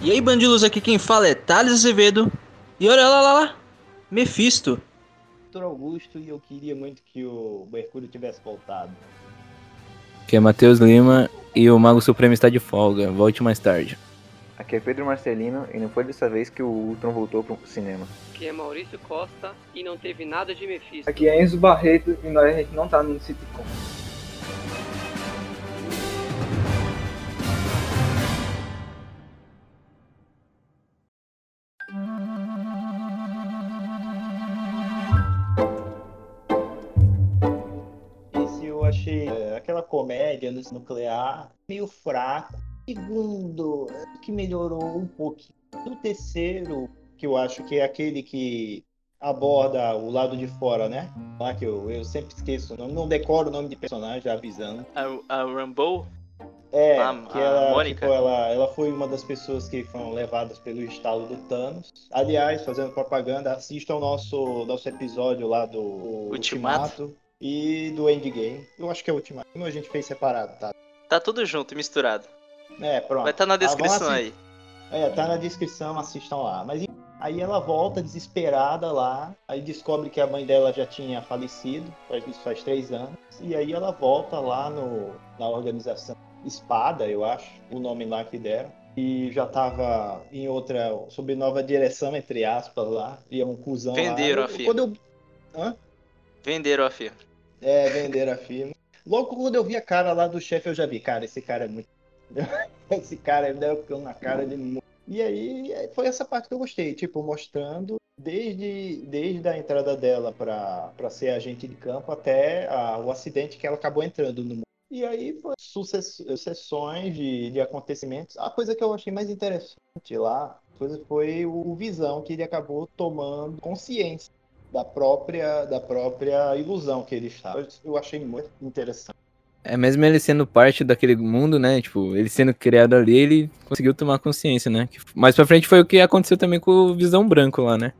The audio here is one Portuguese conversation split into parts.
E aí, bandidos, aqui quem fala é Thales Azevedo. E olha lá, lá, lá, Mephisto. Vitor Augusto e eu queria muito que o Mercúrio tivesse voltado. Que é Matheus Lima e o Mago Supremo está de folga. Volte mais tarde. Aqui é Pedro Marcelino e não foi dessa vez que o Ultron voltou pro cinema. Aqui é Maurício Costa e não teve nada de Mephisto. Aqui é Enzo Barreto e nós, a gente não tá no sitcom. Comédia nuclear meio fraco. Segundo, que melhorou um pouquinho. O terceiro, que eu acho que é aquele que aborda o lado de fora, né? Lá que eu, eu sempre esqueço o nome, não decoro o nome de personagem, avisando. A, a Rambo? É, A- que a ela, Mônica? tipo, ela, ela foi uma das pessoas que foram levadas pelo estalo do Thanos. Aliás, fazendo propaganda, assista ao nosso, nosso episódio lá do Ultimato. Ultimato e do Endgame. Eu acho que é o. Como a gente fez separado, tá? Tá tudo junto, misturado. É, pronto. Vai estar na Ah, vamos descrição assi- aí. É, tá na descrição, assistam lá. Mas aí ela volta desesperada lá, aí descobre que a mãe dela já tinha falecido, faz isso faz três anos, e aí ela volta lá no, na organização Espada, eu acho, o nome lá que deram. E já tava em outra, sob nova direção, entre aspas, lá. E é um cuzão Venderam lá. a firma. Quando eu... Hã? Venderam a firma. É, venderam a firma. Logo quando eu vi a cara lá do chefe, eu já vi, cara, esse cara é muito. esse cara deu uma cara de. mu- E aí é, foi essa parte que eu gostei, tipo, mostrando desde, desde a entrada dela pra ser agente de campo até a- o acidente que ela acabou entrando no mundo. E aí foi sucess- sucessões de, de acontecimentos. A coisa que eu achei mais interessante lá coisa foi o Visão, que ele acabou tomando consciência da própria, da própria ilusão que ele estava. Eu achei muito interessante. É mesmo ele sendo parte daquele mundo, né? Tipo, ele sendo criado ali, ele conseguiu tomar consciência, né? Mais pra frente foi o que aconteceu também com o Visão Branco lá, né?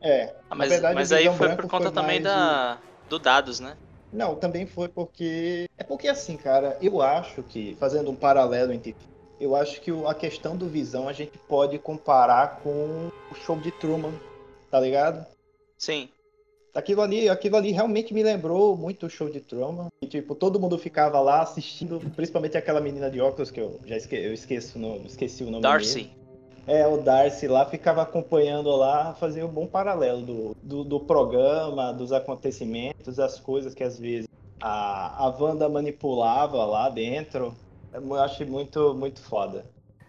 É, Ah, mas verdade, mas aí foi Branco por conta foi também da, do dados, né? Não, também foi porque. É porque assim, cara, eu acho que, fazendo um paralelo entre. Eu acho que a questão do Visão a gente pode comparar com o show de Truman, tá ligado? Sim. Aquilo ali, aquilo ali realmente me lembrou muito o show de Truman. E, tipo, todo mundo ficava lá assistindo, principalmente aquela menina de óculos que eu já esque, eu esqueço o nome, esqueci o nome Darcy. dele. É, o Darcy lá ficava acompanhando lá, fazia um bom paralelo do, do, do programa, dos acontecimentos, das coisas que às vezes a, a Wanda manipulava lá dentro. Eu achei muito, muito foda.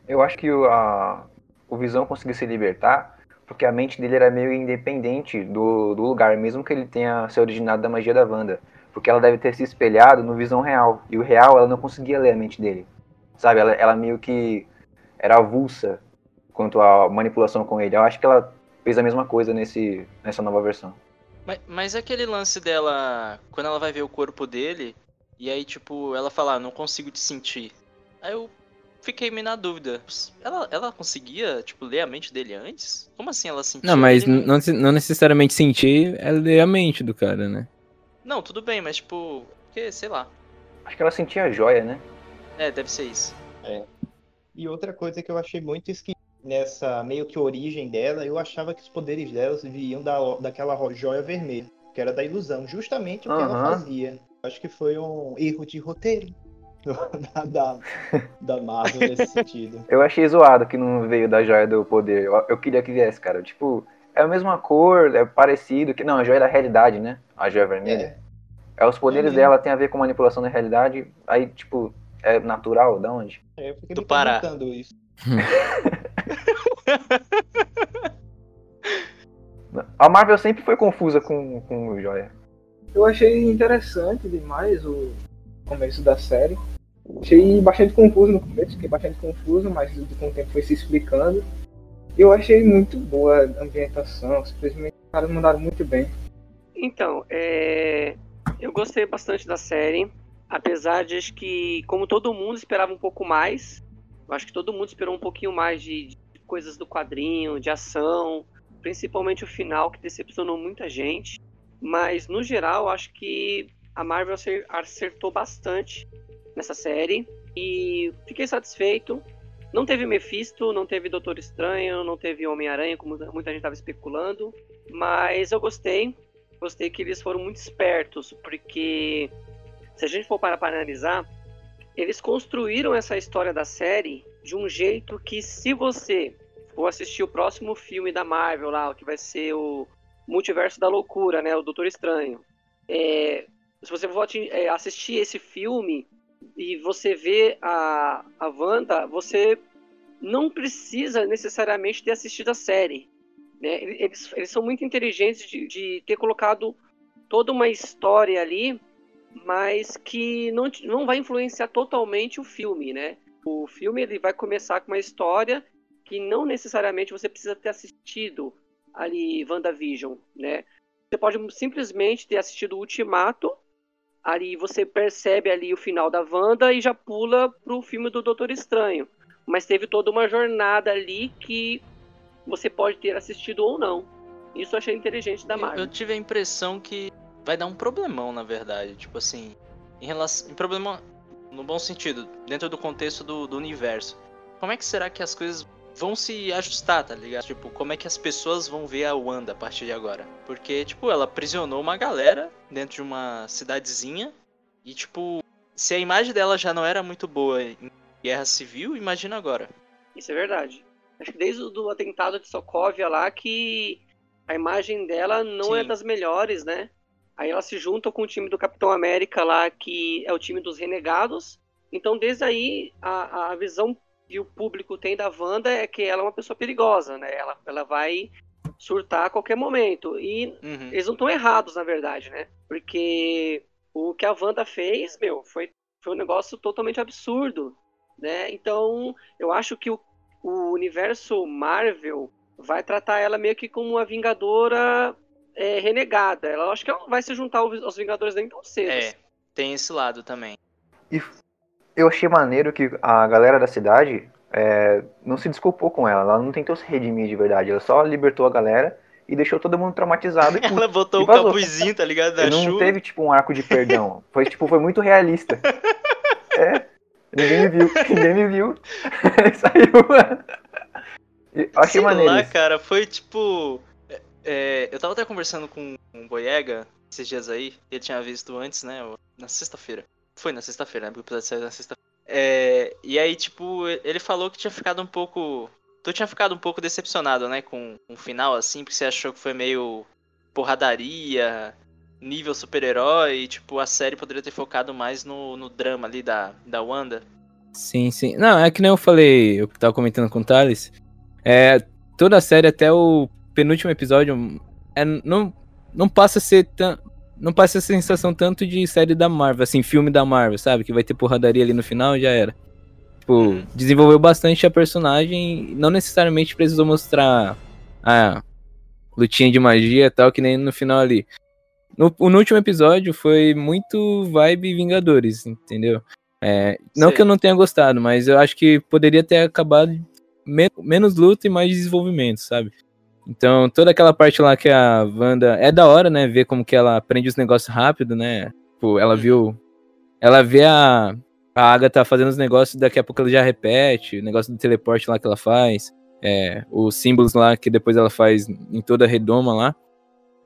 Eu acho que o, a, o Visão conseguiu se libertar porque a mente dele era meio independente do, do lugar, mesmo que ele tenha se originado da magia da Wanda. Porque ela deve ter se espelhado no Visão real. E o real, ela não conseguia ler a mente dele. Sabe? Ela, ela meio que era avulsa quanto à manipulação com ele. Eu acho que ela fez a mesma coisa nesse, nessa nova versão. Mas, mas aquele lance dela, quando ela vai ver o corpo dele, e aí, tipo, ela fala, ah, não consigo te sentir. Aí eu fiquei meio na dúvida. Ela, ela conseguia, tipo, ler a mente dele antes? Como assim ela sentia? Não, mas ele? não, não necessariamente sentir é ler a mente do cara, né? Não, tudo bem, mas tipo, porque, sei lá. Acho que ela sentia a joia, né? É, deve ser isso. E outra coisa que eu achei muito esquisita nessa meio que origem dela, eu achava que os poderes dela vinham da, daquela joia vermelha, que era da ilusão, justamente o que ela Aham. fazia. Acho que foi um erro de roteiro da, da, da Marvel nesse sentido. Eu achei zoado que não veio da joia do poder. Eu, eu queria que viesse, cara. Tipo, é a mesma cor, é parecido. que Não, a joia da realidade, né? A joia vermelha. É, É, os poderes Uhum. dela tem a ver com manipulação da realidade. Aí, tipo, é natural? Da onde? é, eu fiquei Do Pará. isso. A Marvel sempre foi confusa com, com o joia. Eu achei interessante demais o começo da série. Achei bastante confuso no começo, fiquei bastante confuso, mas com o tempo foi se explicando. Eu achei muito boa a ambientação, simplesmente os caras mandaram muito bem. Então, é, eu gostei bastante da série, apesar de que, como todo mundo esperava um pouco mais, eu acho que todo mundo esperou um pouquinho mais de, de coisas do quadrinho, de ação, principalmente o final que decepcionou muita gente. Mas no geral, acho que a Marvel acer- acertou bastante nessa série e fiquei satisfeito. Não teve Mephisto, não teve Doutor Estranho, não teve Homem-Aranha, como muita gente estava especulando, mas eu gostei. Gostei que eles foram muito espertos, porque se a gente for para analisar, eles construíram essa história da série de um jeito que se você for assistir o próximo filme da Marvel lá, que vai ser o Multiverso da Loucura, né, o Doutor Estranho, é, se você for é, assistir esse filme e você vê a, a Wanda, você não precisa necessariamente ter assistido a série. Né? Eles, eles são muito inteligentes de, de ter colocado toda uma história ali, mas que não, não vai influenciar totalmente o filme, né? O filme ele vai começar com uma história que não necessariamente você precisa ter assistido ali WandaVision, né? Você pode simplesmente ter assistido Ultimato, ali você percebe ali o final da Wanda e já pula pro filme do Doutor Estranho. Mas teve toda uma jornada ali que você pode ter assistido ou não. Isso eu achei inteligente da Marvel. Eu tive a impressão que vai dar um problemão, na verdade. Tipo assim, em relação. Em problema no bom sentido, dentro do contexto do, do universo. Como é que será que as coisas vão se ajustar, tá ligado? Tipo, como é que as pessoas vão ver a Wanda a partir de agora? Porque, tipo, ela aprisionou uma galera dentro de uma cidadezinha e, tipo, se a imagem dela já não era muito boa em guerra civil, imagina agora. Isso é verdade. Acho que desde o atentado de Sokovia lá que a imagem dela não é Sim. é das melhores, né? Aí ela se junta com o time do Capitão América lá, que é o time dos renegados. Então, desde aí, a, a visão que o público tem da Wanda é que ela é uma pessoa perigosa, né? Ela, ela vai surtar a qualquer momento. E uhum. eles não estão errados, na verdade, né? Porque o que a Wanda fez, meu, foi, foi um negócio totalmente absurdo, né? Então, eu acho que o, o universo Marvel vai tratar ela meio que como uma vingadora é, renegada. Ela acho que ela não vai se juntar aos Vingadores nem tão cedo. É, tem esse lado também. E eu achei maneiro que a galera da cidade é, não se desculpou com ela, ela não tentou se redimir de verdade, ela só libertou a galera e deixou todo mundo traumatizado. E, ela botou o capuzinho, tá ligado? Da não chuva. teve, tipo, um arco de perdão. Foi, tipo, foi muito realista. É. Ninguém me viu. Ninguém me viu. Saiu, mano. Achei Sei maneiro. lá, cara, foi tipo. É, eu tava até conversando com o Boyega esses dias aí. Ele tinha visto antes, né? Na sexta-feira. Foi na sexta-feira, né? Porque o episódio saiu na sexta-feira. É, e aí, tipo, ele falou que tinha ficado um pouco. Tu tinha ficado um pouco decepcionado, né? Com o um final, assim, porque você achou que foi meio porradaria, nível super-herói, tipo, a série poderia ter focado mais no, no drama ali da, da Wanda. Sim, sim. Não, é que nem eu falei, eu tava comentando com o Thales. É, toda a série, até o penúltimo episódio, é, não, não passa a ser tão não passa a sensação tanto de série da Marvel, assim, filme da Marvel, sabe? Que vai ter porradaria ali no final e já era. Tipo, uhum. desenvolveu bastante a personagem, não necessariamente precisou mostrar a lutinha de magia e tal, que nem no final ali. No, no último episódio foi muito vibe Vingadores, entendeu? É, não que eu não tenha gostado, mas eu acho que poderia ter acabado me menos luta e mais desenvolvimento, sabe? Então, toda aquela parte lá que a Wanda. É da hora, né? Ver como que ela aprende os negócios rápido, né? Tipo, ela uhum. viu. Ela vê a. A Agatha fazendo os negócios, daqui a pouco ela já repete. O negócio do teleporte lá que ela faz. É, os símbolos lá que depois ela faz em toda a redoma lá.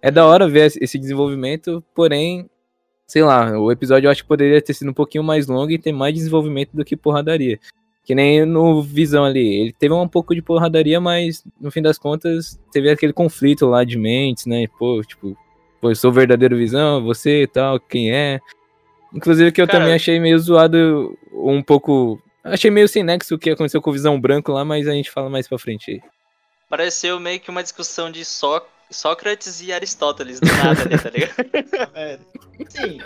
É da hora ver esse desenvolvimento, porém, sei lá, o episódio eu acho que poderia ter sido um pouquinho mais longo e ter mais desenvolvimento do que porradaria. Que nem no Visão ali. Ele teve um pouco de porradaria, mas no fim das contas teve aquele conflito lá de mentes, né? Pô, tipo, pô, eu sou o verdadeiro Visão, você e tal, quem é? Inclusive que eu Cara, também achei meio zoado um pouco. Achei meio sem nexo o que aconteceu com o Visão Branco lá, mas a gente fala mais pra frente aí. Pareceu meio que uma discussão de Só... Sócrates e Aristóteles do nada ali, tá ligado? é, sim,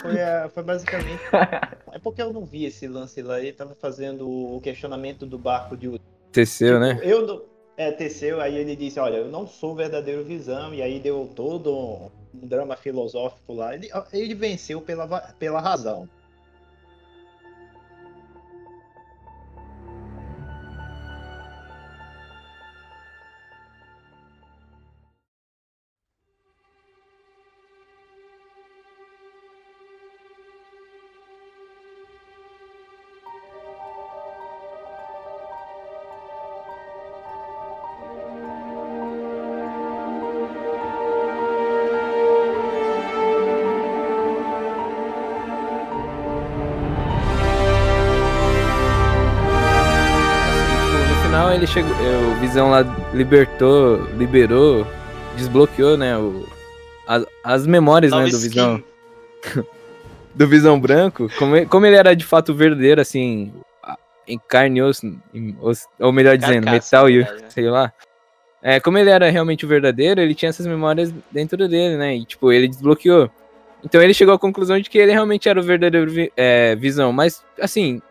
foi, a, foi basicamente. É porque eu não vi esse lance lá. Ele tava fazendo o questionamento do barco de. Teceu, tipo, né? Eu não. É, Teceu, aí ele disse: Olha, eu não sou o verdadeiro visão. E aí deu todo um, um drama filosófico lá. Ele, ele venceu pela, pela razão. Ele chegou. é, O Visão lá libertou, liberou, desbloqueou, né? O, as, as memórias né, Nova do skin. Visão. do Visão Branco, como ele, como ele era de fato verdadeiro, assim, em carne e osso, em osso- ou melhor dizendo, Carcaça, metal e né? sei lá. É, como ele era realmente o verdadeiro, ele tinha essas memórias dentro dele, né? E, tipo, ele desbloqueou. Então ele chegou à conclusão de que ele realmente era o verdadeiro é, Visão. Mas, assim,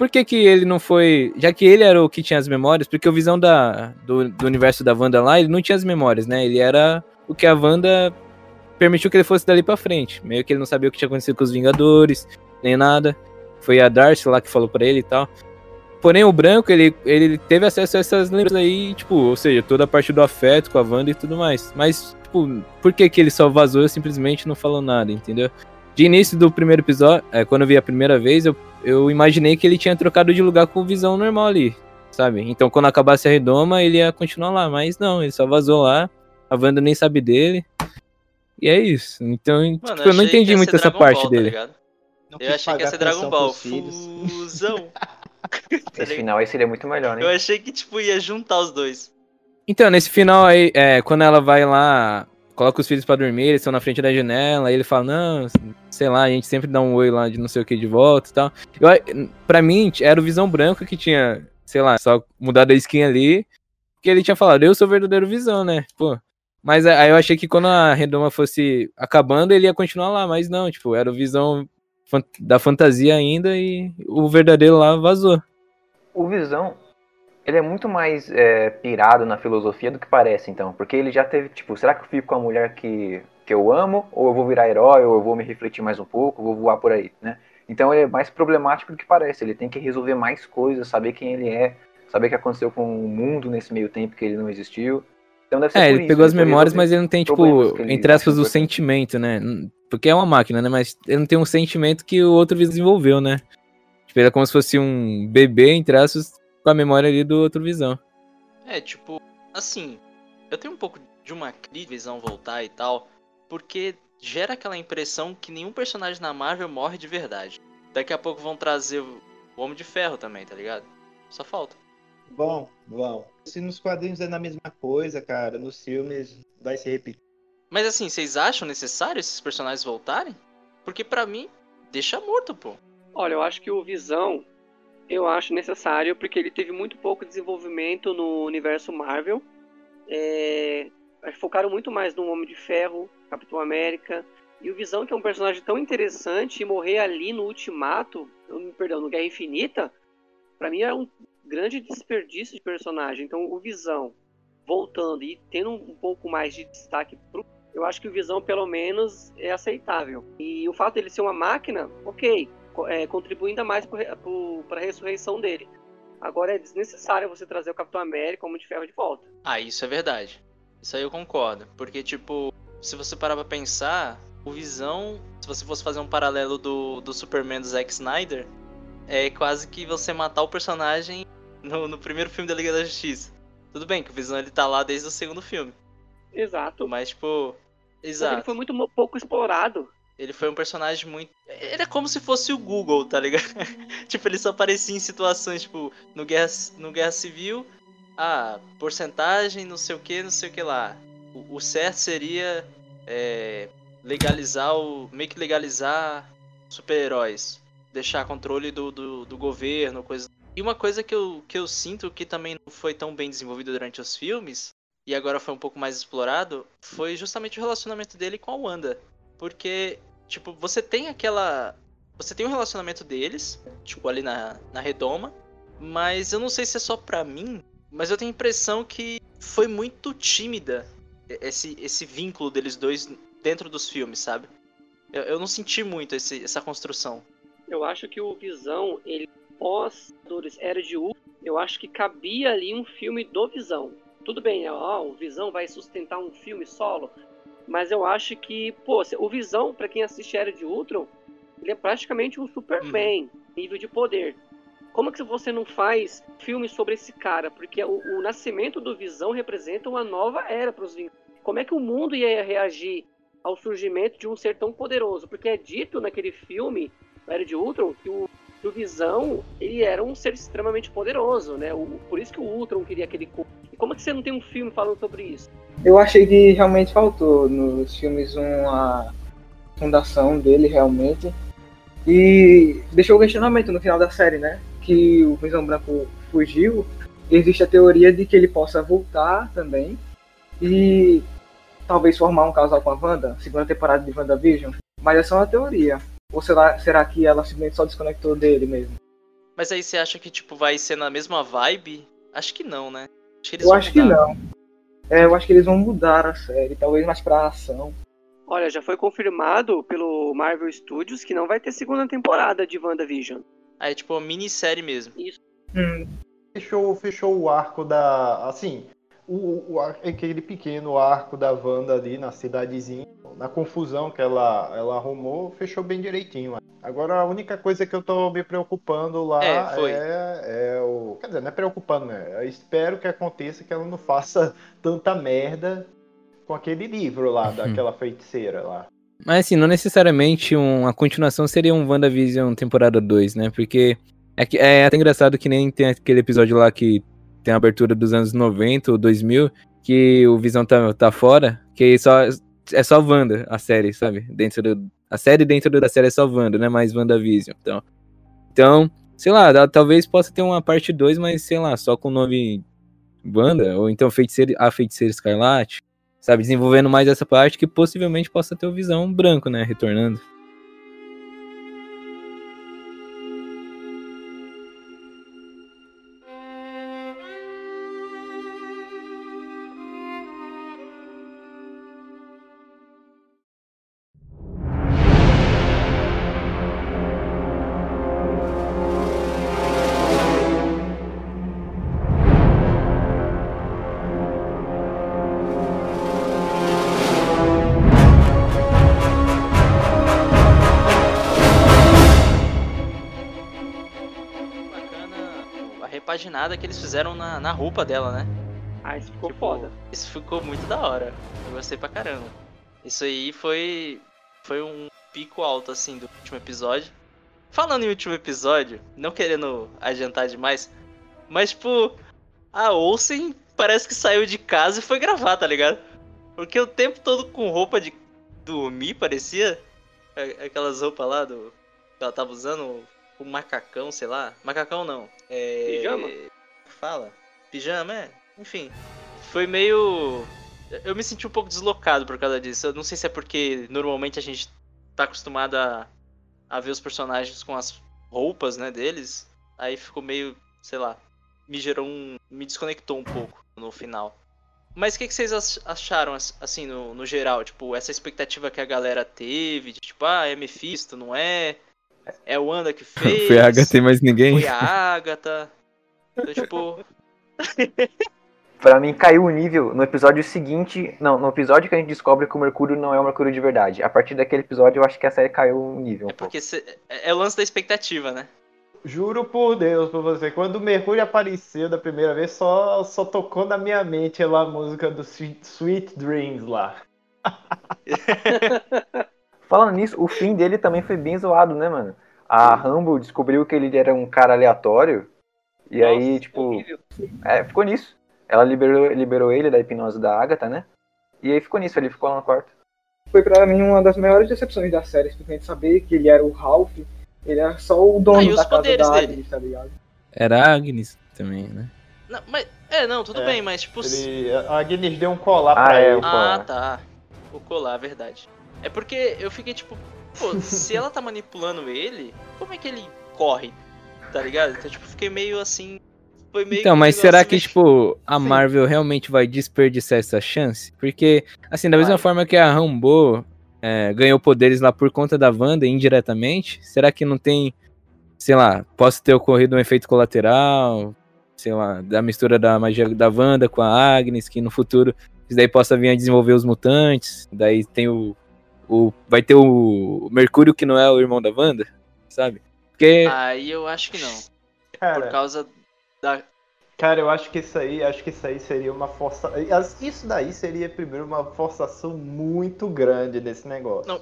por que que ele não foi... Já que ele era o que tinha as memórias, porque o Visão da, do, do universo da Wanda lá, ele não tinha as memórias, né? Ele era o que a Wanda permitiu que ele fosse dali pra frente. Meio que ele não sabia o que tinha acontecido com os Vingadores, nem nada. Foi a Darcy lá que falou pra ele e tal. Porém, o branco, ele, ele teve acesso a essas lembranças aí, tipo, ou seja, toda a parte do afeto com a Wanda e tudo mais. Mas, tipo, por que que ele só vazou e simplesmente não falou nada, entendeu? De início do primeiro episódio, é, quando eu vi a primeira vez, eu, eu imaginei que ele tinha trocado de lugar com o Visão normal ali, sabe? Então, quando acabasse a redoma, ele ia continuar lá. Mas não, ele só vazou lá, a Wanda nem sabe dele. E é isso. Então, Mano, tipo, eu não entendi muito essa Dragon parte Ball, tá dele. Não Eu achei que ia ser Dragon Ball. Fusão. Tá Esse final aí seria muito melhor, Eu né? achei que, tipo, ia juntar os dois. Então, nesse final aí, é, quando ela vai lá, coloca os filhos pra dormir, eles estão na frente da janela, aí ele fala, não, sei lá, a gente sempre dá um oi lá de não sei o que de volta e tal. Eu, pra mim, era o Visão Branco que tinha, sei lá, só mudado a skin ali, que ele tinha falado, eu sou o verdadeiro Visão, né? Pô. Mas aí eu achei que quando a redoma fosse acabando, ele ia continuar lá, mas não, tipo, era o Visão da fantasia ainda e o verdadeiro lá vazou. O Visão, ele é muito mais é, pirado na filosofia do que parece, então. Porque ele já teve, tipo, será que eu fico com a mulher que, que eu amo? Ou eu vou virar herói? Ou eu vou me refletir mais um pouco? Vou voar por aí, né? Então ele é mais problemático do que parece. Ele tem que resolver mais coisas, saber quem ele é, saber o que aconteceu com o mundo nesse meio tempo que ele não existiu. Então deve ser É, ele isso, pegou as foi memórias, mas ele não tem, tipo, entre aspas, o sentimento, né? Porque é uma máquina, né? Mas ele não tem um sentimento que o outro desenvolveu, né? Tipo, ele é como se fosse um bebê, entre aspas, com a memória ali do outro visão. É, tipo, assim, eu tenho um pouco de uma crise de visão voltar e tal, porque gera aquela impressão que nenhum personagem na Marvel morre de verdade. Daqui a pouco vão trazer o Homem de Ferro também, tá ligado? Só falta. Bom, bom. Se nos quadrinhos é na mesma coisa, cara, nos filmes vai se repetir. Mas assim, vocês acham necessário esses personagens voltarem? Porque pra mim, deixa morto, pô. Olha, eu acho que o Visão, eu acho necessário, porque ele teve muito pouco desenvolvimento no universo Marvel. É, focaram muito mais no Homem de Ferro, Capitão América. E o Visão, que é um personagem tão interessante, e morrer ali no Ultimato, perdão, no Guerra Infinita, pra mim é um grande desperdício de personagem. Então o Visão voltando e tendo um pouco mais de destaque pro eu acho que o Visão, pelo menos, é aceitável. E o fato dele ser uma máquina, ok, é, contribui ainda mais para a ressurreição dele. Agora é desnecessário você trazer o Capitão América como de ferro de volta. Ah, isso é verdade. Isso aí eu concordo. Porque, tipo, se você parar pra pensar, o Visão, se você fosse fazer um paralelo do, do Superman do Zack Snyder, é quase que você matar o personagem no, no primeiro filme da Liga da Justiça. Tudo bem que o Visão ele tá lá desde o segundo filme. Exato. Mas, tipo. Mas Ele Exato. foi muito pouco explorado. Ele foi um personagem muito. Ele é como se fosse o Google, tá ligado? tipo, ele só aparecia em situações, tipo, no Guerra, no Guerra Civil, ah, porcentagem, não sei o que, não sei o que lá. O, o certo seria é, legalizar o. meio que legalizar super-heróis. Deixar controle do, do, do governo, coisa. E uma coisa que eu, que eu sinto que também não foi tão bem desenvolvido durante os filmes, e agora foi um pouco mais explorado, foi justamente o relacionamento dele com a Wanda. Porque, tipo, você tem aquela. Você tem um relacionamento deles, tipo, ali na, na redoma. Mas eu não sei se é só pra mim. Mas eu tenho a impressão que foi muito tímida esse, esse vínculo deles dois dentro dos filmes, sabe? Eu, eu não senti muito esse, essa construção. Eu acho que o Visão, ele pós Dores Era de Ultron, eu acho que cabia ali um filme do Visão. Tudo bem, ó, o Visão vai sustentar um filme solo, mas eu acho que, pô, o Visão, pra quem assiste Era de Ultron, ele é praticamente um Superman, nível de poder. Como que você não faz filme sobre esse cara? Porque o, o nascimento do Visão representa uma nova era para os Vingadores. Como é que o mundo ia reagir ao surgimento de um ser tão poderoso? Porque é dito naquele filme, Era de Ultron, que o que o Visão, ele era um ser extremamente poderoso, né? O, por isso que o Ultron queria aquele corpo. Como é que você não tem um filme falando sobre isso? Eu achei que realmente faltou nos filmes uma fundação dele realmente. E deixou o questionamento no final da série, né? Que o Visão Branco fugiu. Existe a teoria de que ele possa voltar também. E talvez formar um casal com a Wanda, segunda temporada de WandaVision. Mas é só uma teoria. Ou será, será que ela simplesmente só desconectou dele mesmo? Mas aí você acha que, tipo, vai ser na mesma vibe? Acho que não, né? Acho Eu acho que não. É, eu acho que eles vão mudar a série, talvez mais pra ação. Olha, já foi confirmado pelo Marvel Studios que não vai ter segunda temporada de WandaVision. Aí é tipo uma minissérie mesmo. Hum, Fechou, fechou o arco da. Assim, o, o aquele pequeno arco da Wanda ali na cidadezinha, na confusão que ela, ela arrumou, fechou bem direitinho. lá. Agora a única coisa que eu tô me preocupando lá É, é, é o. Quer dizer, não é preocupando, né? Eu espero que aconteça que ela não faça tanta merda com aquele livro lá, daquela feiticeira lá. Mas assim, não necessariamente uma continuação seria um WandaVision temporada 2, né? Porque é, que- é até engraçado que nem tem aquele episódio lá que tem a abertura dos anos 90 ou 2000, que o Visão tá, tá fora, que só, é só Wanda a série, sabe? Dentro do, a série dentro da série é só Wanda, não é mais WandaVision. Então, então sei lá, talvez possa ter uma parte 2, mas sei lá, só com o nome Wanda, ou então feiticeira, a Feiticeira Escarlate sabe, desenvolvendo mais essa parte que possivelmente possa ter o Visão branco, né, retornando. Que eles fizeram na, na roupa dela, né? Ah, isso ficou Tipo, foda. Isso ficou muito da hora. Eu gostei pra caramba. Isso aí foi foi um pico alto assim do último episódio. Falando em último episódio, não querendo adiantar demais, mas tipo, a Olsen parece que saiu de casa e foi gravar, tá ligado? Porque o tempo todo com roupa de dormir parecia a- aquelas roupas lá do que ela tava usando, o macacão, sei lá. Macacão não. É... Pijama? Fala. Pijama, é. Enfim. Foi meio. Eu me senti um pouco deslocado por causa disso. Eu não sei se é porque normalmente a gente tá acostumado a, a ver os personagens com as roupas, né, deles. Aí ficou meio, sei lá, me gerou um. me desconectou um pouco no final. Mas o que, que vocês ach- acharam, as- assim, no, no geral? Tipo, essa expectativa que a galera teve, de tipo, ah, é Mephisto, não é? É o Wanda que fez? Foi a HT mais ninguém. Foi a Agatha. Então, tipo, Pra mim caiu o nível no episódio seguinte. Não, no episódio que a gente descobre que o Mercúrio não é o Mercúrio de verdade. A partir daquele episódio eu acho que a série caiu um nível um é pouco. porque cê- é é o lance da expectativa, né? Juro por Deus pra você, quando o Mercúrio apareceu da primeira vez, só, só tocou na minha mente lá a música do Sweet, Sweet Dreams lá. Falando nisso, o fim dele também foi bem zoado, né, mano? A Rambo descobriu que ele era um cara aleatório. E aí, Nossa, tipo, horrível. é, ficou nisso. Ela liberou, liberou ele da hipnose da Agatha, né? E aí ficou nisso, ele ficou lá no quarto. Foi pra mim uma das maiores decepções da série, simplesmente saber que ele era o Ralph, ele era só o dono Ah, os da casa poderes da dele? Agnes, tá ligado? Era a Agnes também, né? Não, mas. É, não, tudo É, bem, mas tipo. Ele, a Agnes deu um colar Ah, pra é, ele. o- Ah, tá. O colar, verdade. É porque eu fiquei tipo, pô, se ela tá manipulando ele, como é que ele corre? Tá ligado? Então, tipo, fiquei meio assim. Foi meio Então, que mas será que, meio- tipo, a Sim. Marvel realmente vai desperdiçar essa chance? Porque, assim, da mesma Vai. forma que a Rambo é, ganhou poderes lá por conta da Wanda indiretamente, será que não tem, sei lá, possa ter ocorrido um efeito colateral, sei lá, da mistura da magia da Wanda com a Agnes, que no futuro isso daí possa vir a desenvolver os mutantes, daí tem o, o vai ter o Mercúrio que não é o irmão da Wanda, sabe? Porque Aí eu acho que não. Por Cara, causa da. cara, eu acho que isso aí, acho que isso aí seria uma força. Isso daí seria primeiro uma forçação muito grande desse negócio. Não.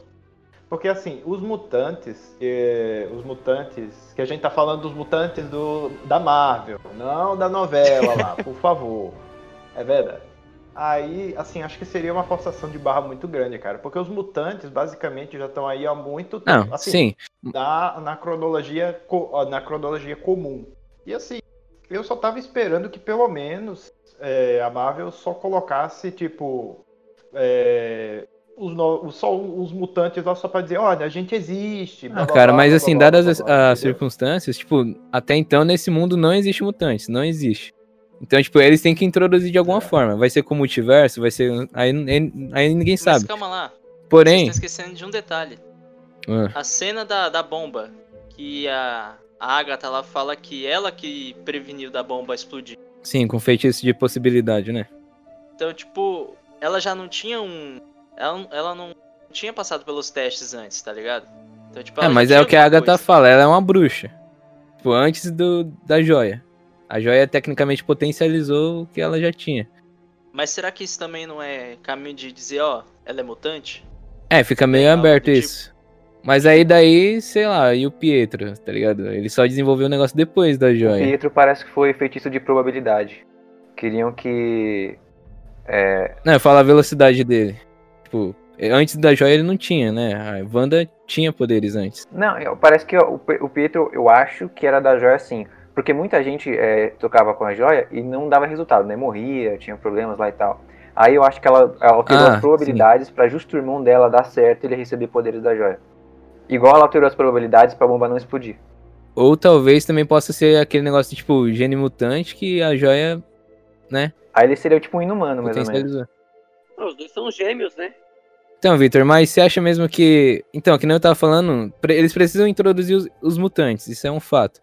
Porque assim, os mutantes, eh, os mutantes, que a gente tá falando dos mutantes do, da Marvel, não da novela lá, por favor. É verdade. Aí, assim, acho que seria uma forçação de barra muito grande, cara. Porque os mutantes, basicamente, já estão aí há muito tempo. Não, assim, sim. na, na cronologia ó, na cronologia comum. E assim, eu só tava esperando que pelo menos é, a Marvel só colocasse tipo é, os, no- só os mutantes lá só pra dizer, olha, a gente existe. blá, Ah, blá, cara, blá, mas blá, assim, dadas as, as circunstâncias, tipo, até então nesse mundo não existe mutantes, não existe. Então, tipo, eles têm que introduzir de alguma É. forma. Vai ser com o multiverso, vai ser. Aí, aí, aí ninguém Mas sabe. calma lá. Vocês Porém. estão esquecendo de um detalhe. Ah, A cena da, da bomba, que a, a Agatha ela fala que ela que preveniu da bomba explodir. sim, com feitiço de possibilidade, né? Então, tipo, ela já não tinha um. Ela, não- ela não tinha passado pelos testes antes, tá ligado? Então, tipo, É, mas é o que a Agatha coisa. fala, ela é uma bruxa. Tipo, antes do, da joia. A joia tecnicamente potencializou o que ela já tinha. Mas será que isso também não é caminho de dizer, ó, ela é mutante? É, fica meio Legal, aberto tipo- isso. Mas aí daí, sei lá, e o Pietro, tá ligado? Ele só desenvolveu o negócio depois da O joia. Pietro parece que foi feitiço de probabilidade. Queriam que. É, Não, eu falo a velocidade dele. Tipo, antes da joia ele não tinha, né? A Wanda tinha poderes antes. Não, eu- parece que o, o Pietro, eu acho que era da joia sim. Porque muita gente é, tocava com a joia e não dava resultado, né? Morria, tinha problemas lá e tal. Aí eu acho que ela, ela alterou Ah, as probabilidades pra justo o irmão dela dar certo e ele receber poderes da joia. Igual ela alterou as probabilidades pra bomba não explodir. Ou talvez também possa ser aquele negócio de, tipo, gene mutante que a joia Aí ele seria tipo um inumano, mais ou menos. Os dois são gêmeos, né? Então, Victor, mas você acha mesmo que. Então, que nem eu tava falando, eles precisam introduzir os, os mutantes, isso é um fato.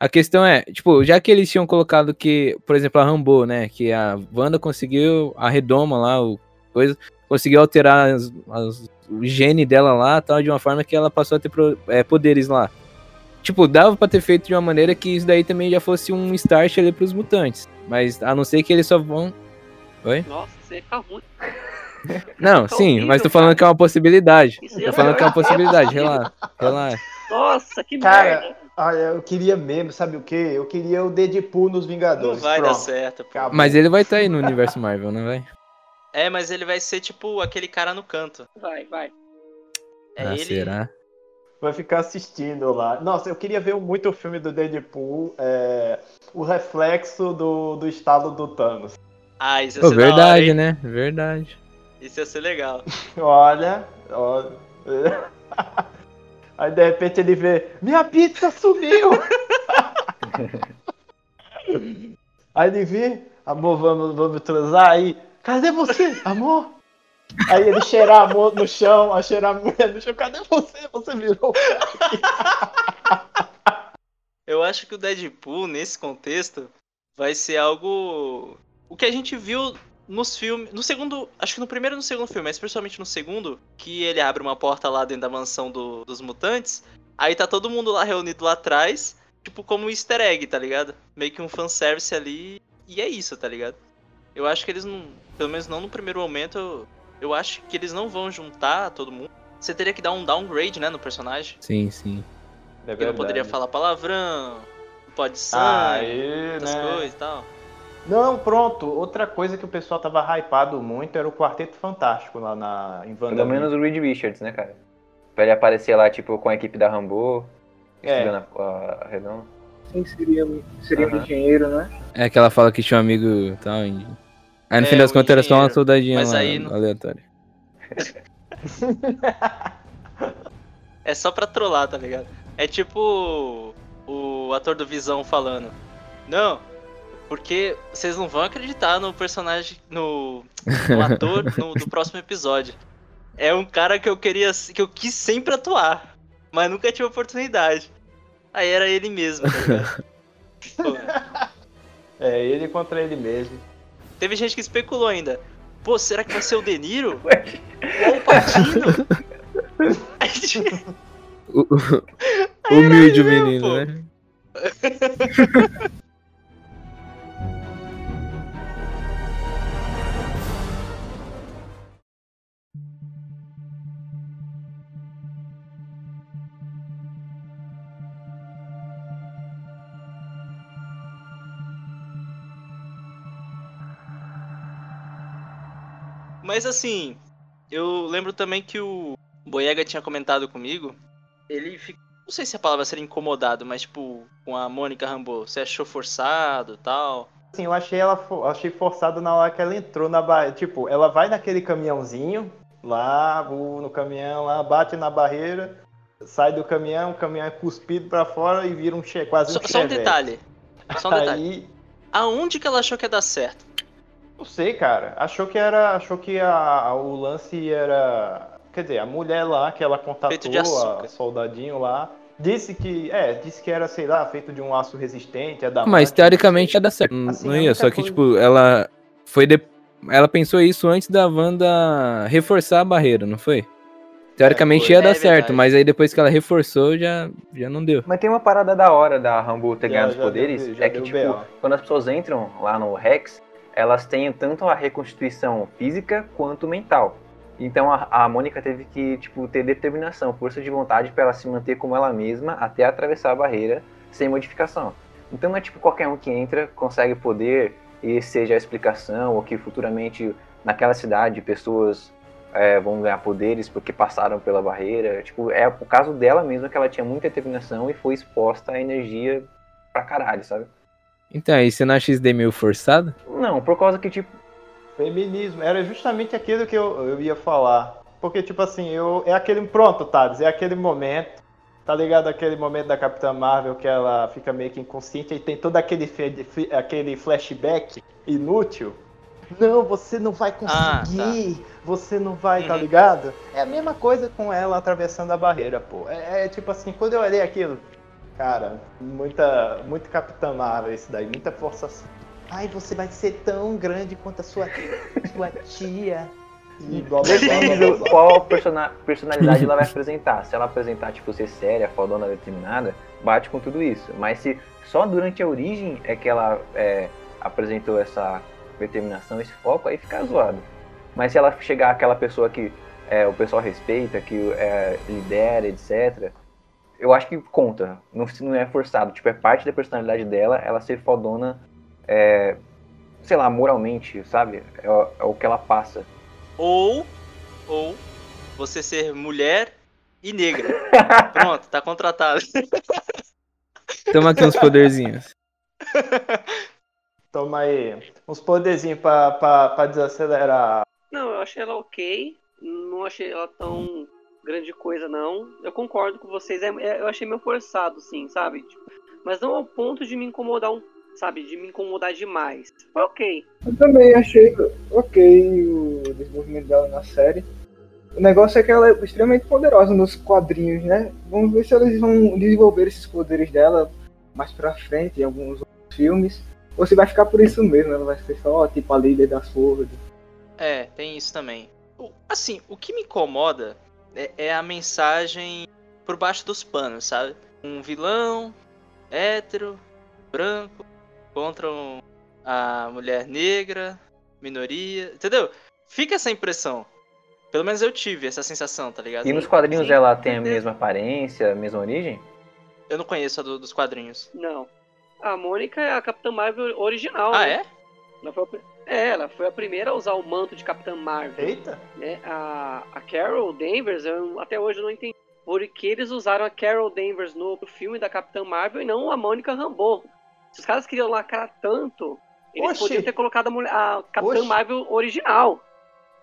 A questão é, tipo, já que eles tinham colocado que, por exemplo, a Rambo, né? Que a Wanda conseguiu, a Redoma lá, o coisa, conseguiu alterar as- as- o gene dela lá, tal, de uma forma que ela passou a ter pro- é, poderes lá. Tipo, dava pra ter feito de uma maneira que isso daí também já fosse um start ali pros mutantes. Mas a não ser que eles só vão. Nossa, isso ia ficar ruim. Não, Tá sim, horrível, mas tô falando cara. que é uma possibilidade. Isso Tô ia falando que é uma possibilidade, relaxa, relaxa. Nossa, que Cara, merda. Olha, eu queria mesmo, sabe o quê? Eu queria o Deadpool nos Não Vingadores. vai dar Pronto. certo, pô. Mas ele vai estar aí no universo Marvel, não vai? É, mas ele vai ser tipo aquele cara no canto. Vai, vai. É ah, ele. será? Vai ficar assistindo lá. Nossa, eu queria ver muito o filme do Deadpool, é, o reflexo do, do estado do Thanos. Ah, isso ia Pô, ser hora, verdade, hein? né? Verdade. Isso ia ser legal. Olha, olha. Aí de repente ele vê, minha pizza sumiu! Aí ele vê, amor, vamos, vamos transar aí. Cadê você, amor? Aí ele cheirar amor no chão, a cheirar a mulher no chão, cadê você? Você virou. Eu acho que o Deadpool, nesse contexto, vai ser algo. O que a gente viu nos filmes. No segundo. Acho que no primeiro e no segundo filme, mas principalmente no segundo, que ele abre uma porta lá dentro da mansão do- dos mutantes. Aí tá todo mundo lá reunido lá atrás, tipo como um easter egg, tá ligado? Meio que um fanservice ali. E é isso, tá ligado? Eu acho que eles não. Pelo menos não no primeiro momento. Eu, eu acho que eles não vão juntar todo mundo. Você teria que dar um downgrade, né, no personagem. Sim, sim. É Ele não poderia falar palavrão, não pode sangue, Aí, né? coisas e tal. Não, pronto. Outra coisa que o pessoal tava hypado muito era o Quarteto Fantástico lá na, em Pelo WandaVision. menos o Reed Richards, né, cara? Pra ele aparecer lá, tipo, com a equipe da Rambo, É. estudando a, a redonda. Sim, seria, seria um Aham. engenheiro, né? É que ela fala que tinha um amigo e tal. e- Aí no É, fim das contas era só uma soldadinha Mas lá, aí não- aleatória. É só pra trollar, tá ligado? É tipo o ator do Visão falando. Não, porque vocês não vão acreditar no personagem, no, no ator no- do próximo episódio. É um cara que eu queria, que eu quis sempre atuar, mas nunca tive oportunidade. Aí era ele mesmo, tá É, ele contra ele mesmo. Teve gente que especulou ainda. Pô, será que vai ser o De Niro? Ou o Patino? Humilde o menino, pô. né? Mas assim, eu lembro também que o Boyega tinha comentado comigo. Ele ficou. Não sei se a palavra seria incomodado, mas tipo, com a Mônica Rambeau. Você achou forçado tal? Assim, eu achei ela achei forçado na hora que ela entrou na barreira. Tipo, ela vai naquele caminhãozinho, lá, no caminhão, lá, bate na barreira, sai do caminhão, o caminhão é cuspido pra fora e vira um che quase Só, um só um chevette. detalhe. Só um detalhe. Aí, Aonde que ela achou que ia dar certo? Não sei, cara. Achou que era. Achou que a, o lance era. Quer dizer, a mulher lá que ela contatou, a soldadinho lá, disse que. É, disse que era, sei lá, feito de um aço resistente, é da Mas teoricamente ia dar certo. Não, Assim, não a ia, só que, coisa- tipo, ela foi de... Ela pensou isso antes da Wanda reforçar a barreira, não foi? Teoricamente foi. ia É dar certo, verdade. mas aí depois que ela reforçou, já, já não deu. Mas tem uma parada da hora da Rambo ter ganhado os poderes, deu- é que, tipo, quando as pessoas entram lá no Rex, elas têm tanto a reconstituição física quanto mental. Então a, a Mônica teve que, tipo, ter determinação, força de vontade para ela se manter como ela mesma até atravessar a barreira sem modificação. Então não é tipo qualquer um que entra, consegue poder e seja a explicação, ou que futuramente naquela cidade pessoas é, vão ganhar poderes porque passaram pela barreira. Tipo, é o caso dela mesma que ela tinha muita determinação e foi exposta à energia pra caralho, sabe? Então, aí você não acha isso daí meio forçado? Não, por causa que, tipo, Feminismo, era justamente aquilo que eu, eu ia falar. Porque, tipo assim, eu, é aquele. Pronto, Thales, é aquele momento. Tá ligado? Aquele momento da Capitã Marvel que ela fica meio que inconsciente e tem todo aquele, aquele flashback inútil. Não, você não vai Ah, conseguir. Você não vai, tá Uhum. ligado? É a mesma coisa com ela atravessando a barreira, pô. É, é tipo assim, quando eu olhei aquilo, cara, muita, muito Capitã Marvel isso daí, muita forçação. Ai, você vai ser tão grande quanto a sua, sua tia. E blá, blá, blá, blá, depende blá, qual persona- personalidade ela vai apresentar. Se ela apresentar, tipo, ser séria, fodona, determinada, bate com tudo isso. Mas se só durante a origem é que ela é, apresentou essa determinação, esse foco, aí fica zoado. Mas se ela chegar aquela pessoa que é, o pessoal respeita, que é, lidera, etc., eu acho que conta. Não, não é forçado. Tipo, é parte da personalidade dela ela ser fodona, é, sei lá, moralmente, sabe? É, o- é o que ela passa. Ou, ou você ser mulher e negra. Pronto, tá contratado. Toma aqui uns poderzinhos. Toma aí. Uns poderzinhos pra, pra, pra desacelerar. Não, eu achei ela ok. Não achei ela tão grande coisa, não. Eu concordo com vocês. é- é- eu achei meio forçado, sim, sabe? Tipo, mas não ao ponto de me incomodar um. Sabe, de me incomodar demais. Foi ok. Eu também achei ok o desenvolvimento dela na série. O negócio é que ela é extremamente poderosa nos quadrinhos, né? Vamos ver se eles vão desenvolver esses poderes dela mais pra frente em alguns outros filmes. Ou se vai ficar por isso mesmo, ela vai ser só tipo a líder das forças. É, tem isso também. Assim, o que me incomoda é, é a mensagem por baixo dos panos, sabe? Um vilão hétero, branco, contra um- a mulher negra, minoria, entendeu? Fica essa impressão. Pelo menos eu tive essa sensação, tá ligado? E nos quadrinhos sim, ela tem a mesma aparência, a mesma origem? Eu não conheço a do- dos quadrinhos. Não. A Mônica é a Capitã Marvel original. Ah, né? é? Ela foi é, ela foi a primeira a usar o manto de Capitã Marvel. Eita! né? A, a Carol Danvers, eu até hoje não entendi por que eles usaram a Carol Danvers no filme da Capitã Marvel e não a Mônica Rambeau. Se os caras queriam lacrar tanto, eles Oxi. podiam ter colocado a, mulher- a Capitã Oxi. Marvel original.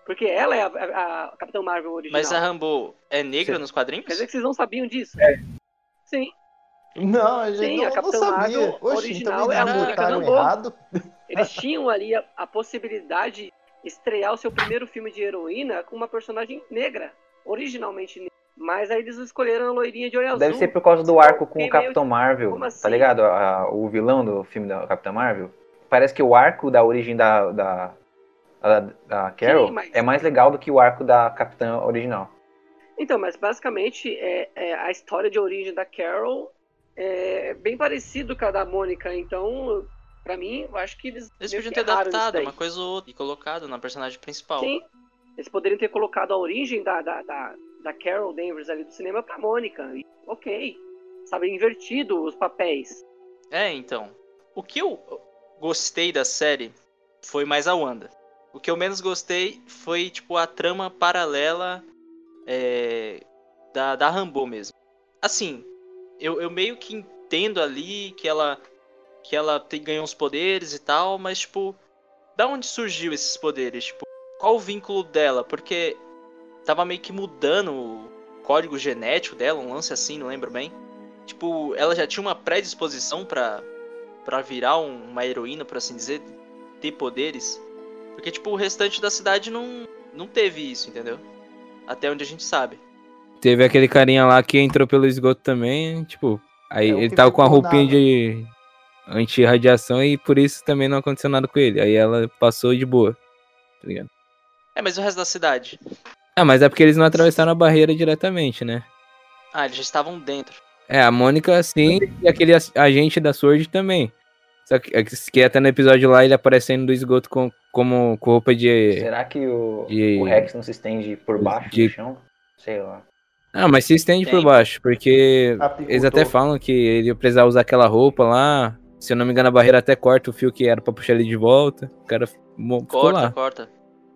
Porque ela é a, a- a Capitã Marvel original. Mas a Rambo é negra Sim. nos quadrinhos? Quer dizer que vocês não sabiam disso? Sim. Não, a gente Sim, não, a não Capitã sabia. Marvel Oxe, original então é a Mônica Rambeau. errado. Eles tinham ali a, a possibilidade de estrear o seu primeiro filme de heroína com uma personagem negra, originalmente negra. Mas aí eles escolheram a loirinha de olho azul. Deve ser por causa do arco com o Capitão meio- Marvel, tá assim? ligado? A- o vilão do filme da Capitã Marvel. Parece que o arco da origem da, da, da, da Carol Sim, mas- é mais legal do que o arco da Capitã original. Então, mas basicamente é, é, a história de origem da Carol é bem parecido com a da Mônica. Então, pra mim, eu acho que eles. Eles podiam ter adaptado uma coisa ou outra e colocado na personagem principal. Sim. Eles poderiam ter colocado a origem da, da, da, da Carol Danvers ali do cinema pra Mônica. E, ok. Sabe, invertido os papéis. É, então. O que eu gostei da série foi mais a Wanda. O que eu menos gostei foi, tipo, a trama paralela é, da, da Rambo mesmo. Assim, eu, eu meio que entendo ali que ela que ela tem, ganhou uns poderes e tal, mas, tipo, da onde surgiu esses poderes? Tipo, qual o vínculo dela? Porque tava meio que mudando o código genético dela, um lance assim, não lembro bem. Tipo, ela já tinha uma predisposição pra, pra virar um- uma heroína, por assim dizer, ter poderes. Porque, tipo, o restante da cidade não, não teve isso, entendeu? Até onde a gente sabe. Teve aquele carinha lá que entrou pelo esgoto também, tipo, aí É, ele tava com a roupinha na- de anti-radiação e por isso também não aconteceu nada com ele. Aí ela passou de boa. Tá ligado? É, mas o resto da cidade? Ah, mas é porque eles não atravessaram a barreira diretamente, né? Ah, eles já estavam dentro. É, a Mônica sim e aquele agente da Sword também. Só que, é que até no episódio lá ele aparecendo do esgoto com, como com roupa de. Será que o, E- o Rex não se estende por baixo de- do chão? Sei lá. Ah, mas se estende por Tem. baixo, porque Apicultor. eles até falam que ele ia precisar usar aquela roupa lá. Se eu não me engano, a barreira até corta o fio que era pra puxar ele de volta. O cara ficou Corta, lá. corta.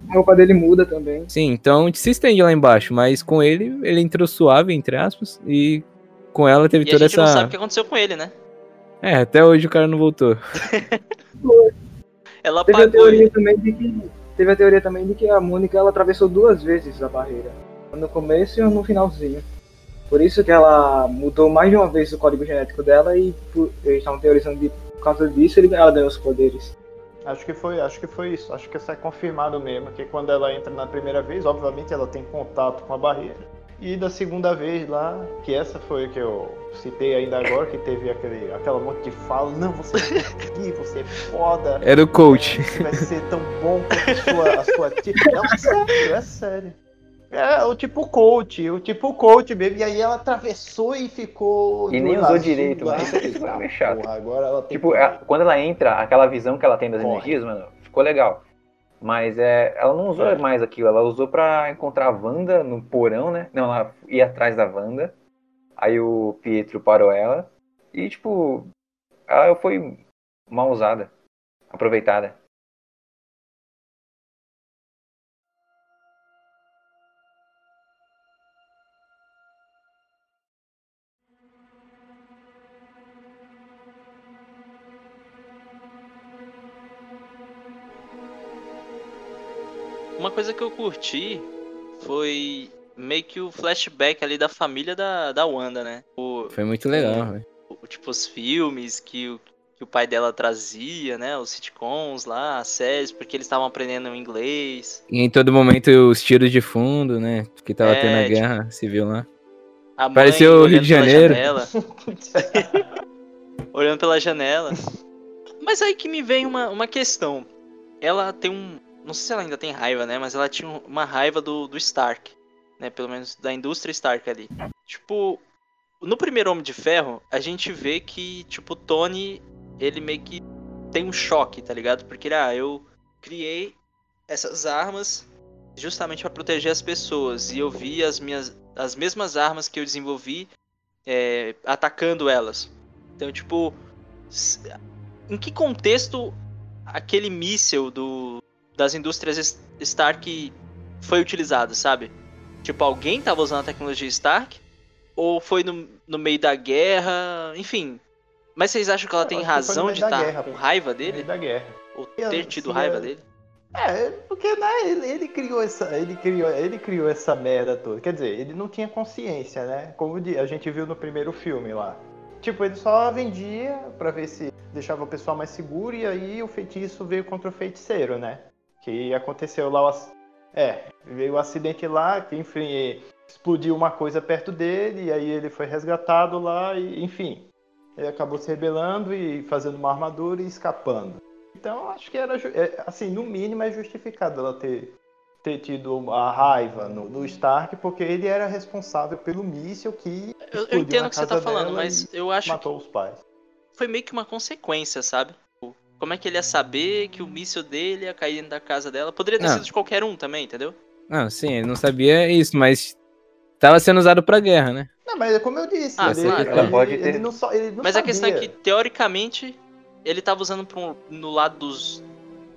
A roupa dele muda também. Sim, então se estende lá embaixo, mas com ele, ele entrou suave, entre aspas, e com ela teve E a toda gente não sabe o essa. que aconteceu com ele, né? É, até hoje o cara não voltou. Ela Teve a apagou teoria ele. também de que teve a teoria também de que a Mônica ela atravessou duas vezes a barreira, no começo e no finalzinho. Por isso que ela mudou mais de uma vez o código genético dela e por- eles estavam teorizando que por causa disso ele- ela ganhou os poderes. Acho que foi, acho que foi isso. Acho que isso é confirmado mesmo, que quando ela entra na primeira vez, obviamente ela tem contato com a barreira. E da segunda vez lá, que essa foi que eu citei ainda agora, que teve aquele, aquela monte de fala, não, você vai conseguir, você é foda, Era o coach. você vai ser tão bom quanto a sua, a sua tia. Não, é sério, é sério. É o tipo coach, o tipo coach mesmo. E aí ela atravessou e ficou. E nem usou direito, mano. Isso foi meio chato. Porra, agora ela tem Tipo, a- quando ela entra, aquela visão que ela tem das energias, mano, ficou legal. Mas é, ela não usou É. mais aquilo, ela usou pra encontrar a Wanda no porão, né? Não, ela ia atrás da Wanda. Aí o Pietro parou ela. E, tipo, ela foi mal usada. Aproveitada. Uma coisa que eu curti foi meio que o flashback ali da família da, da Wanda, né? O, Foi muito legal, o- tipo, os filmes que o, que o pai dela trazia, né? Os sitcoms lá, as séries, porque eles estavam aprendendo inglês. E em todo momento os tiros de fundo, né? Porque tava É, tendo a tipo- guerra civil lá. A Pareceu o Rio de Janeiro. olhando pela janela. Mas aí que me vem uma, uma questão. Ela tem um. Não sei se ela ainda tem raiva, né? Mas ela tinha uma raiva do, do Stark. Né? Pelo menos da indústria Stark ali. Tipo, no primeiro Homem de Ferro, a gente vê que, tipo, Tony, ele meio que tem um choque, tá ligado? Porque, ele, ah, eu criei essas armas justamente pra proteger as pessoas. E eu vi as minhas. as mesmas armas que eu desenvolvi é, atacando elas. Então, tipo, em que contexto aquele míssil do, das indústrias Stark foi utilizado, sabe? Tipo, alguém tava usando a tecnologia Stark? Ou foi no, no meio da guerra? Enfim. Mas vocês acham que ela tem razão de da estar guerra, com raiva No meio dele? da guerra. Ou ter tido raiva eu- dele? É, porque né, ele, ele criou essa, ele criou, ele criou essa merda toda. Quer dizer, ele não tinha consciência, né? Como a gente viu no primeiro filme lá. Tipo, ele só vendia pra ver se deixava o pessoal mais seguro e aí o feitiço veio contra o feiticeiro, né? Que aconteceu lá o é, veio o acidente lá, que enfim, explodiu uma coisa perto dele e aí ele foi resgatado lá e enfim, ele acabou se rebelando e fazendo uma armadura e escapando. Então acho que era, é, assim, no mínimo é justificado ela ter, ter tido a raiva no, no Stark, porque ele era responsável pelo míssil que Eu, eu entendo o que você tá falando, mas eu acho que matou os pais. foi meio que uma consequência, sabe? Como é que ele ia saber que o míssil dele ia cair dentro da casa dela? Poderia ter Não. sido de qualquer um também, entendeu? Não, sim, ele não sabia isso, mas tava sendo usado pra guerra, né? Não, mas é como eu disse, Ah, ele, claro. ele- Ela pode ele ter- não só, ele não Mas a questão é sabia. que, teoricamente, ele tava usando um- no lado dos,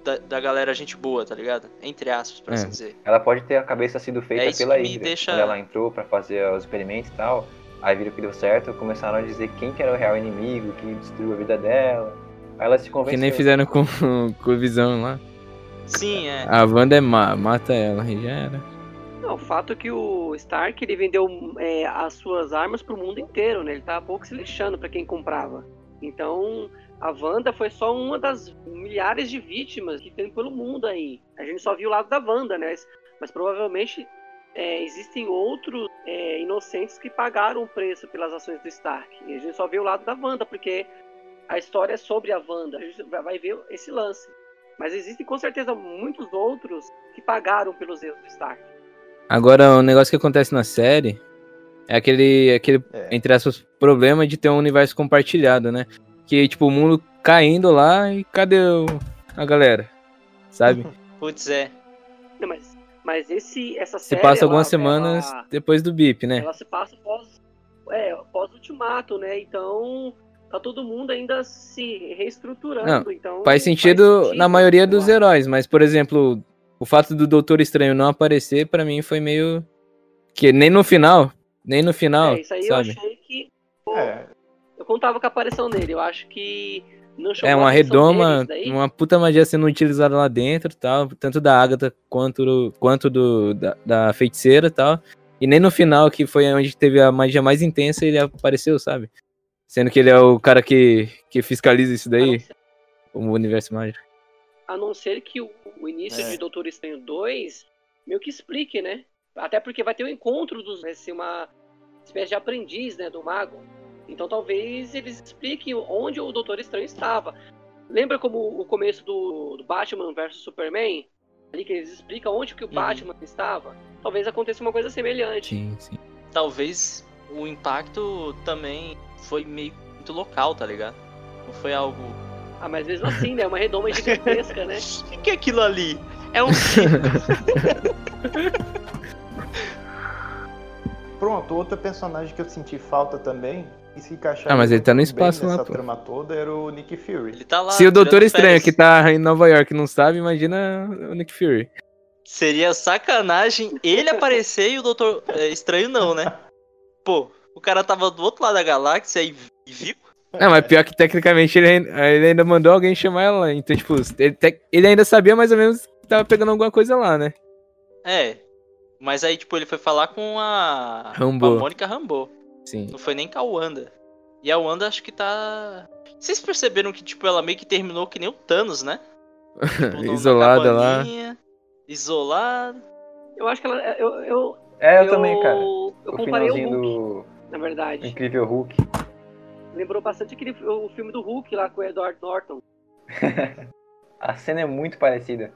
da, da galera gente boa, tá ligado? Entre aspas, pra É. assim dizer. Ela pode ter a cabeça sido feita É isso pela que me Hydra. deixa- Quando ela entrou pra fazer os experimentos e tal, aí viram que deu certo, começaram a dizer quem que era o real inimigo, que destruiu a vida dela. Ela se Que convenceu. nem fizeram com, com o Visão lá. Sim, é. A Wanda é ma mata ela, e já era. Não, o fato é que o Stark ele vendeu é, as suas armas pro mundo inteiro, né? Ele tava pouco se lixando pra quem comprava. Então, a Wanda foi só uma das milhares de vítimas que tem pelo mundo aí. A gente só viu o lado da Wanda, né? Mas, mas provavelmente é, existem outros é, inocentes que pagaram o preço pelas ações do Stark. E a gente só vê o lado da Wanda, porque a história é sobre a Wanda. A gente vai ver esse lance. Mas existem com certeza muitos outros que pagaram pelos erros do Stark. Agora, o negócio que acontece na série é aquele, aquele É. entre aspas, problema de ter um universo compartilhado, né? Que, tipo, o mundo caindo lá e cadê o- a galera? Sabe? Putz, é. Não, mas, mas esse, essa Se série. passa ela- algumas semanas Ela, depois do BIP, né? ela se passa pós. É, pós ultimato, né? Então. Tá todo mundo ainda se reestruturando. então, Faz sentido na maioria dos heróis, mas, por exemplo, o fato do Doutor Estranho não aparecer, pra mim, foi meio. Que nem no final. Nem no final, É, isso aí sabe? eu achei que. pô, É, Eu contava com a aparição dele. Eu acho que. Não É uma redoma, uma puta magia sendo utilizada lá dentro e tal, tanto da Agatha quanto do, quanto do, da, da feiticeira e tal. E nem no final, que foi onde teve a magia mais intensa, ele apareceu, sabe? Sendo que ele é o cara que, que fiscaliza isso daí, ser- o universo mágico. A não ser que o, o início É. de Doutor Estranho 2 meio que explique, né? Até porque vai ter o encontro dos. Vai ser uma espécie de aprendiz, né? Do mago. Então talvez eles expliquem onde o Doutor Estranho estava. Lembra como o começo do, do Batman vs Superman? Ali que eles explicam onde que o Uhum. Batman estava? Talvez aconteça uma coisa semelhante. Sim, sim. Talvez o impacto também foi meio muito local, tá ligado? Não foi algo. Ah, mas mesmo assim, né? É uma redoma gigantesca, né? O que, que é aquilo ali? É um pronto, outro personagem que eu senti falta também, e se encaixar Ah, mas ele tá no espaço lá, pô. trama toda, era o Nick Fury. Ele tá lá. Se o Doutor Estranho, que tá em Nova York, não sabe, imagina o Nick Fury. Seria sacanagem ele aparecer e o Doutor é, Estranho não, né? Pô, o cara tava do outro lado da galáxia e e viu? Não, mas pior que tecnicamente ele, ainda- ele ainda mandou alguém chamar ela lá. Então, tipo, ele, ele ainda sabia mais ou menos que tava pegando alguma coisa lá, né? É. Mas aí, tipo, ele foi falar com a. Rambo. Com a Mônica Rambo. Sim. Não foi nem com a Wanda. E a Wanda acho que tá. Vocês perceberam que, tipo, ela meio que terminou que nem o Thanos, né? Tipo, Isolada lá. Isolada. Eu acho que ela. Eu, eu, É, eu, também, cara. Eu o comparei o finalzinho Hulk, do na verdade. Incrível Hulk. Lembrou bastante aquele o filme do Hulk lá com o Edward Norton. A cena é muito parecida.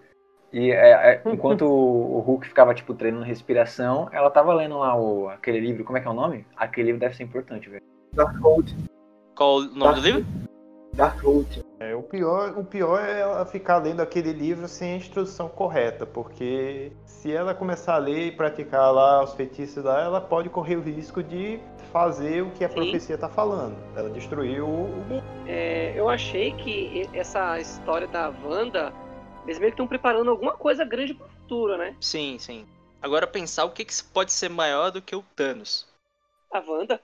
E é, é, enquanto o, o Hulk ficava, tipo, treinando respiração, ela tava lendo lá o, aquele livro, como é que é o nome? Aquele livro deve ser importante, velho. Darkhold. Qual o nome do livro? Darkhold. É, o, pior, o pior é ela ficar lendo aquele livro sem a instrução correta, porque se ela começar a ler e praticar lá os feitiços lá, ela pode correr o risco de fazer o que a Sim. profecia tá falando. Ela destruiu o o mundo. É, eu achei que essa história da Wanda, eles meio que estão preparando alguma coisa grande pro futuro, né? Sim, sim. Agora pensar o que, que pode ser maior do que o Thanos. A Wanda.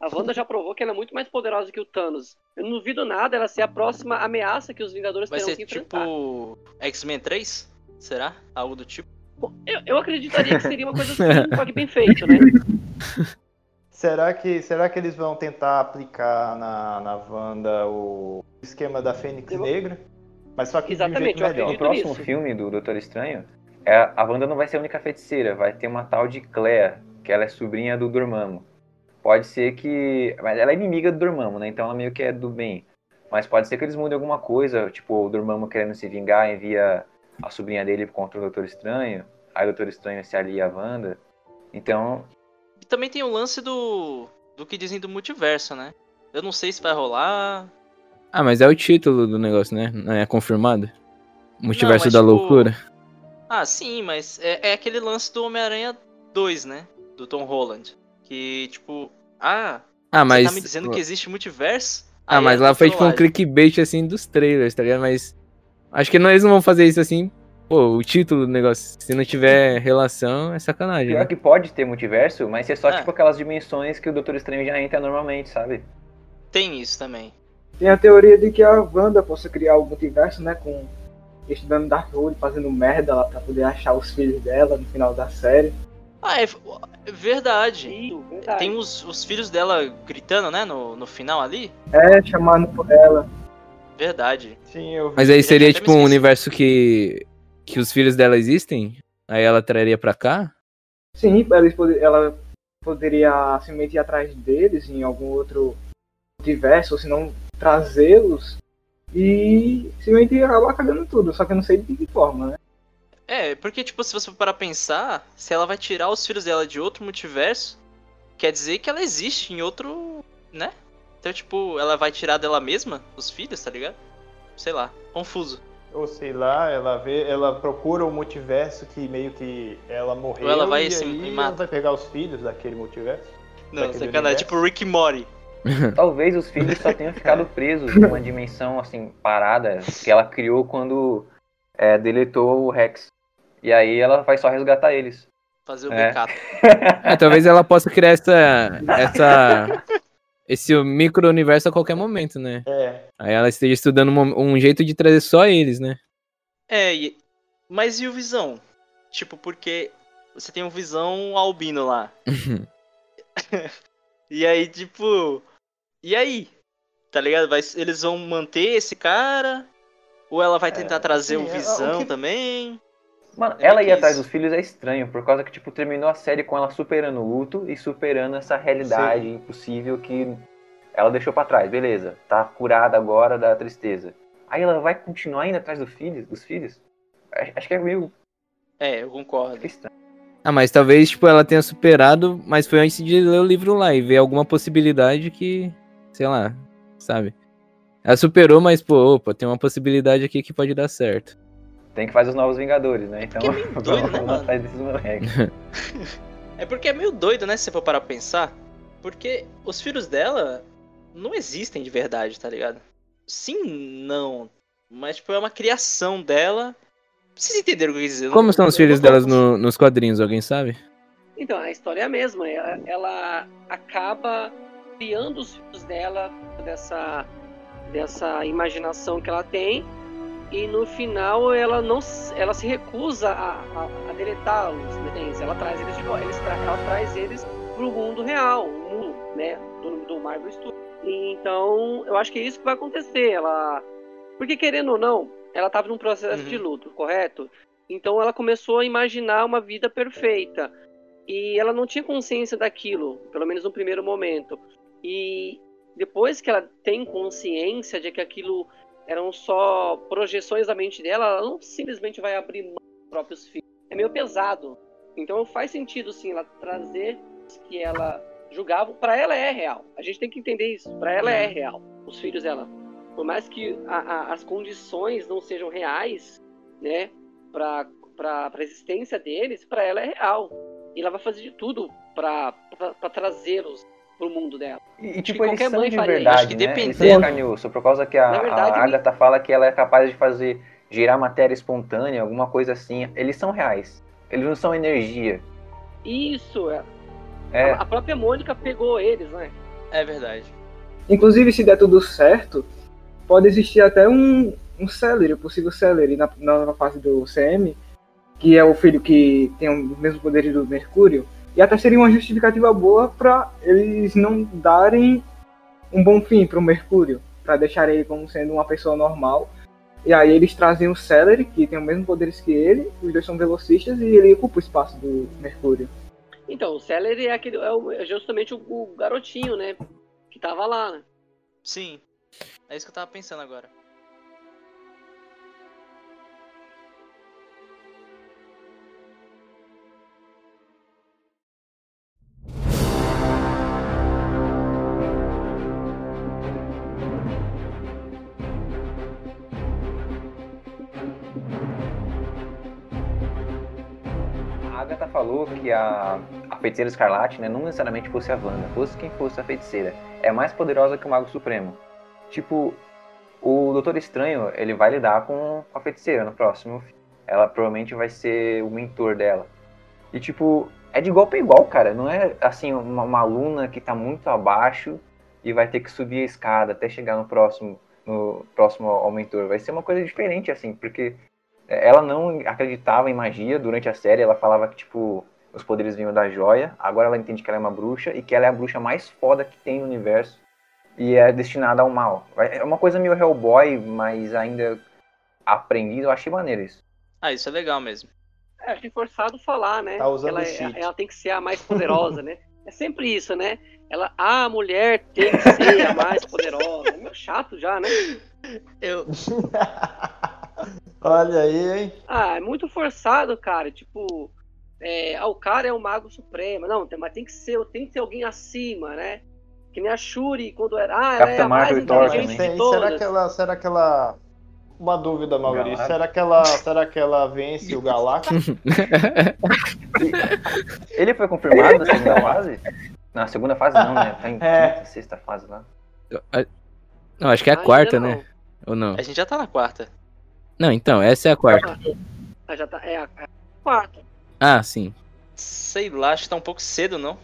A Wanda já provou que ela é muito mais poderosa que o Thanos. Eu não duvido nada ela ser a próxima ameaça que os Vingadores Vai terão ser que enfrentar. tipo X-Men 3? Será? Algo do tipo? Bom, Eu, eu acreditaria que seria uma coisa assim, só que bem feito, né? Será que, será que eles vão tentar aplicar na, na Wanda o esquema da Fênix Eu- Negra? Mas só que de um Exatamente, jeito melhor. No acredito próximo nisso. filme do Doutor Estranho, é, a Wanda não vai ser a única feiticeira, vai ter uma tal de Clea, que ela é sobrinha do Dormammu. Pode ser que. Mas ela é inimiga do Dormammu, né? Então ela meio que é do bem. Mas pode ser que eles mudem alguma coisa, tipo, o Dormammu querendo se vingar, envia a sobrinha dele contra o Doutor Estranho. Aí o Doutor Estranho se alia à Wanda. Então, E também tem o lance do. do que dizem do multiverso, né? Eu não sei se vai rolar. Ah, mas é o título do negócio, né? Não é confirmado? Multiverso mas, da tipo, loucura. Ah, sim, mas é, é aquele lance do Homem-Aranha 2, né? Do Tom Holland. Que, tipo, ah, Ah, mas. você tá me dizendo que existe multiverso? Ah, Aí mas é lá foi tipo um clickbait assim dos trailers, tá ligado? Mas. Acho que não, eles não vão fazer isso assim. Pô, o título do negócio, se não tiver relação, é sacanagem. Pior Né? que pode ter multiverso, mas é só É. tipo aquelas dimensões que o Doutor Estranho já entra normalmente, sabe? Tem isso também. Tem a teoria de que a Wanda possa criar o multiverso, né? Com estudando Darkhold, fazendo merda lá pra poder achar os filhos dela no final da série. Ah, é, verdade. Isso, verdade. Tem os, os filhos dela gritando, né? No, no final ali. É, chamando por ela. Verdade. Sim, eu vi. Mas aí seria tipo um universo que, que os filhos dela existem? Aí ela traria pra cá? Sim, pode- ela poderia simplesmente ir atrás deles em algum outro multiverso, ou se não trazê-los e simplesmente acabar cagando tudo, só que eu não sei de que forma, né? É, porque, tipo, se você for parar pra pensar, se ela vai tirar os filhos dela de outro multiverso, quer dizer que ela existe em outro. né? Então, tipo, ela vai tirar dela mesma os filhos, tá ligado? Sei lá, confuso. Ou sei lá, ela vê, ela procura o multiverso que meio que ela morreu Ou ela vai e se- aí e ela mata. vai pegar os filhos daquele multiverso. Não, Daquele sacanagem. universo. Tipo Rick Morty. Talvez os filhos só tenham ficado presos numa dimensão assim, parada, que ela criou quando é, deletou o Rex. E aí ela vai só resgatar eles. Fazer o É. backup. É, talvez ela possa criar essa. essa esse micro-universo a qualquer momento, né? É, Aí ela esteja estudando um, um jeito de trazer só eles, né? É, e- mas e o Visão? Tipo, porque você tem um Visão albino lá. e aí, tipo. E aí? Tá ligado? Vai- eles vão manter esse cara? Ou ela vai tentar É, trazer o é, o Visão que- também? Mano, É ela ir atrás dos filhos é estranho, por causa que, tipo, terminou a série com ela superando o luto e superando essa realidade impossível que ela deixou pra trás. Beleza, tá curada agora da tristeza. Aí ela vai continuar indo atrás do filho, dos filhos? Acho que é meio É, eu concordo. Ah, mas talvez, tipo, ela tenha superado, mas foi antes de ler o livro lá e ver alguma possibilidade que, sei lá, sabe? Ela superou, mas, pô, opa, tem uma possibilidade aqui que pode dar certo. Tem que fazer os novos Vingadores, né? Então, é meio doido, né, vamos atrás desses moleques. É porque é meio doido, né, se você for parar pra pensar. Porque os filhos dela não existem de verdade, tá ligado? Sim, não. Mas, tipo, é uma criação dela. Vocês entenderam o que eu quis dizer? Como são os filhos delas no- nos quadrinhos, alguém sabe? Então, a história é a mesma. Ela, ela acaba criando os filhos dela dessa, dessa imaginação que ela tem. E no final ela não se- ela se recusa a, a, a deletar os desenhos. Ela traz eles de volta. Eles ela traz eles pro mundo real, o mundo né, do, do Marvel Studios. E, então, eu acho que é isso que vai acontecer. Ela. Porque querendo ou não, ela estava num processo Uhum. de luto, correto? Então ela começou a imaginar uma vida perfeita. E ela não tinha consciência daquilo, pelo menos no primeiro momento. E depois que ela tem consciência de que aquilo eram só projeções da mente dela, ela não simplesmente vai abrir mão dos próprios filhos. É meio pesado. Então faz sentido sim ela trazer que ela julgava, para ela é real. A gente tem que entender isso. Para ela é real. Os filhos dela, por mais que a- a- as condições não sejam reais, né, para para a existência deles, para ela é real. E ela vai fazer de tudo para trazê-los pro mundo dela. E, que tipo, eles qualquer são mãe de faria. verdade, que né? dependendo- Eles são carne osso, por causa que a, verdade, a Agatha fala que ela é capaz de fazer, gerar matéria espontânea, alguma coisa assim. Eles são reais. Eles não são energia. Isso, é. É, A, a própria Mônica pegou eles, né? É verdade. Inclusive, se der tudo certo, pode existir até um, um Celery, um possível Celery na, na fase do CM, que é o filho que tem os mesmos poderes do Mercúrio. E até seria uma justificativa boa para eles não darem um bom fim pro Mercúrio, para deixar ele como sendo uma pessoa normal. E aí eles trazem o Celery, que tem os mesmos poderes que ele, os dois são velocistas e ele ocupa o espaço do Mercúrio. Então, o Celery é, aquele, é, o- é justamente o, o garotinho, né? Que tava lá, né? Sim. É isso que eu tava pensando agora. A Agatha falou que a, a feiticeira escarlate, né, não necessariamente fosse a Wanda, fosse quem fosse a feiticeira. É mais poderosa que o Mago Supremo. Tipo, o Doutor Estranho, ele vai lidar com a feiticeira no próximo. Ela provavelmente vai ser o mentor dela. E tipo, é de igual pra igual, cara. Não é assim, uma, uma aluna que tá muito abaixo e vai ter que subir a escada até chegar no próximo, no próximo ao mentor. Vai ser uma coisa diferente, assim, porque ela não acreditava em magia durante a série. Ela falava que, tipo, os poderes vinham da joia. Agora ela entende que ela é uma bruxa e que ela é a bruxa mais foda que tem no universo. E é destinada ao mal. É uma coisa meio Hellboy, mas ainda aprendido. Eu achei maneiro isso. Ah, isso é legal mesmo. É, achei forçado falar, né? Tá usando ela, o cheat. ela tem que ser a mais poderosa, né? É sempre isso, né? Ela, a mulher tem que ser a mais poderosa. É meio chato já, né? Eu, Olha aí, hein? Ah, é muito forçado, cara. Tipo, é, ah, o cara é o mago supremo. Não, mas tem que ser, tem que ter alguém acima, né? Que nem a Shuri quando era. Ah, ela é Capitã a mais Marvel e Thor inteligente também. de Tem, todas. será que ela. Será que ela. Uma dúvida, Maurício. Será que ela, será que ela vence o Galactus? Ele foi confirmado na segunda fase? Na segunda fase não, né? Tá em É. quinta, sexta fase lá. Não, acho que é a quarta, né? Ou não? a gente já tá na quarta. Não, então, essa é a quarta. Ah, já tá, é a, a quarta. Ah, sim. Sei lá, acho que tá um pouco cedo, não?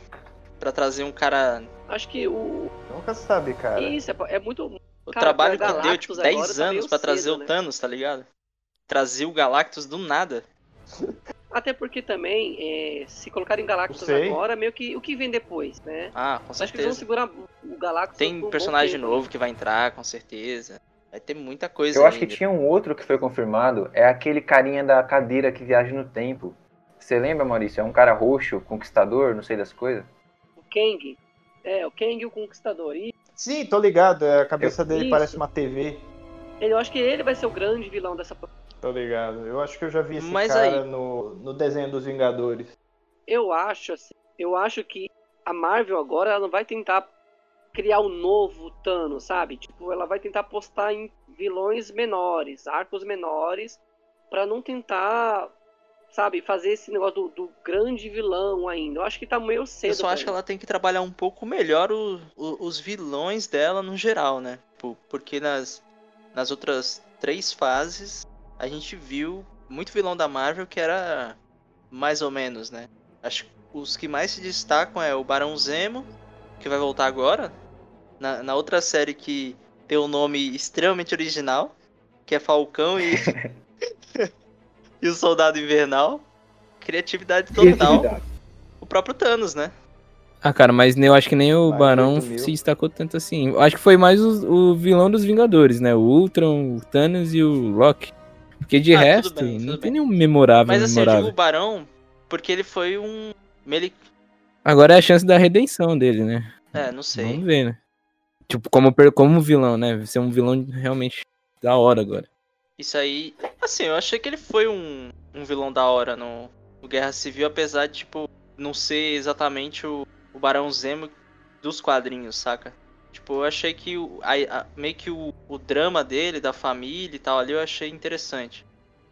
Pra trazer um cara. Acho que o. Nunca sabe, cara. Isso, é, é muito. O Cara, trabalho que deu, tipo, agora 10 tá anos meio pra trazer cedo, o né? Thanos, tá ligado? Trazer o Galactus do nada. Até porque também, é, se colocarem Galactus agora, meio que o que vem depois, né? Ah, com Acho que eles vão certeza. segurar o Galactus. um Tem bom personagem novo que vai entrar, com certeza. Vai ter muita coisa Eu acho que ainda. tinha um outro que foi confirmado. É aquele carinha da cadeira que viaja no tempo. Você lembra, Maurício? É um cara roxo, conquistador, não sei das coisas. O Kang. É, o Kang o Conquistador. E Sim, tô ligado. é, A cabeça dele Isso. parece uma TV. ele- eu acho que ele vai ser o grande vilão dessa. Tô ligado. Eu acho que eu já vi esse Mas cara aí- no, no desenho dos Vingadores. Eu acho, assim, eu acho que a Marvel agora ela não vai tentar criar um novo Thanos, sabe? Tipo, ela vai tentar apostar em vilões menores, arcos menores, pra não tentar, sabe, fazer esse negócio do, do grande vilão ainda. Eu acho que tá meio cedo. Eu só acho que isso. ela tem que trabalhar um pouco melhor o- o- os vilões dela no geral, né? Tipo, Porque nas, nas outras três fases a gente viu muito vilão da Marvel que era mais ou menos, né? Acho que os que mais se destacam é o Barão Zemo, que vai voltar agora. Na, na outra série que tem um nome extremamente original, que é Falcão e, e o Soldado Invernal. Criatividade total. Criatividade. O próprio Thanos, né? Ah, cara, mas eu acho que nem o Mais Barão 8 mil. se destacou tanto assim. Eu acho que foi mais o, o vilão dos Vingadores, né? O Ultron, o Thanos e o Loki. Porque de Ah, tudo resto, bem, tudo não bem. tem nenhum memorável, Mas assim, eu memorável. digo o Barão porque ele foi um. Ele... Agora é a chance da redenção dele, né? É, não sei. Vamos ver, né? Tipo, como, como vilão, né? Ser um vilão realmente da hora agora. Isso aí. Assim, eu achei que ele foi um, um vilão da hora no, no Guerra Civil, apesar de, tipo, não ser exatamente o, o Barão Zemo dos quadrinhos, saca? Tipo, eu achei que o, a- a- meio que o, o drama dele, da família e tal ali, eu achei interessante.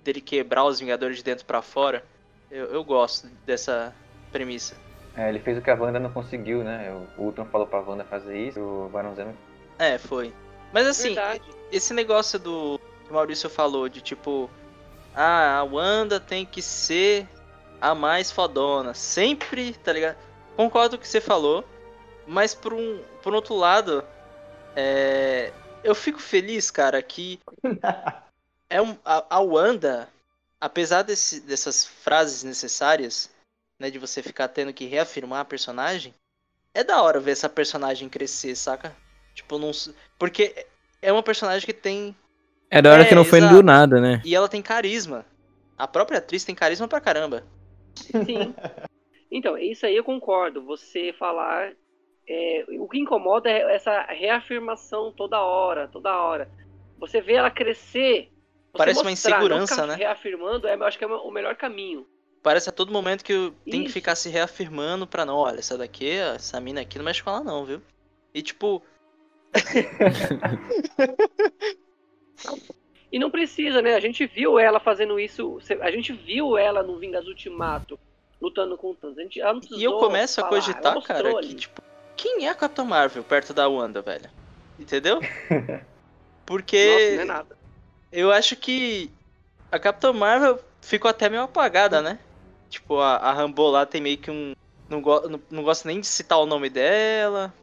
Dele quebrar os Vingadores de dentro pra fora. Eu, eu gosto dessa premissa. É, ele fez o que a Wanda não conseguiu, né? O Ultron falou pra Wanda fazer isso, o Barão Zemo É, foi. Mas assim, Verdade. esse negócio do que o Maurício falou de tipo, ah, a Wanda tem que ser a mais fodona, sempre, tá ligado? Concordo com o que você falou, mas por um, por outro lado, é, eu fico feliz, cara, que é um, a, a Wanda, apesar desse, dessas frases necessárias, né, de você ficar tendo que reafirmar a personagem, é da hora ver essa personagem crescer, saca? Tipo, não. Porque é uma personagem que tem. É da hora É, que não foi exato. do nada, né? E ela tem carisma. A própria atriz tem carisma pra caramba. Sim. Então, isso aí eu concordo. Você falar. é, o que incomoda é essa reafirmação toda hora, toda hora. Você vê ela crescer. você Parece uma mostrar, não insegurança, né? Reafirmando, é, eu acho que é o melhor caminho. Parece a todo momento que eu tenho que ficar se reafirmando pra não, olha, essa daqui, essa mina aqui não mexe com ela não, viu? E tipo, E não precisa, né? A gente viu ela fazendo isso. A gente viu ela no Vingas Ultimato lutando com o Thanos. A gente, ela não e eu começo a falar, ela cogitar, cara, ali. que tipo, quem é a Capitã Marvel perto da Wanda, velho? Entendeu? Porque Nossa, não é nada. eu acho que a Capitã Marvel ficou até meio apagada, né? Tipo, a, a Rambo lá tem meio que um. Não, go, não, não gosta nem de citar o nome dela.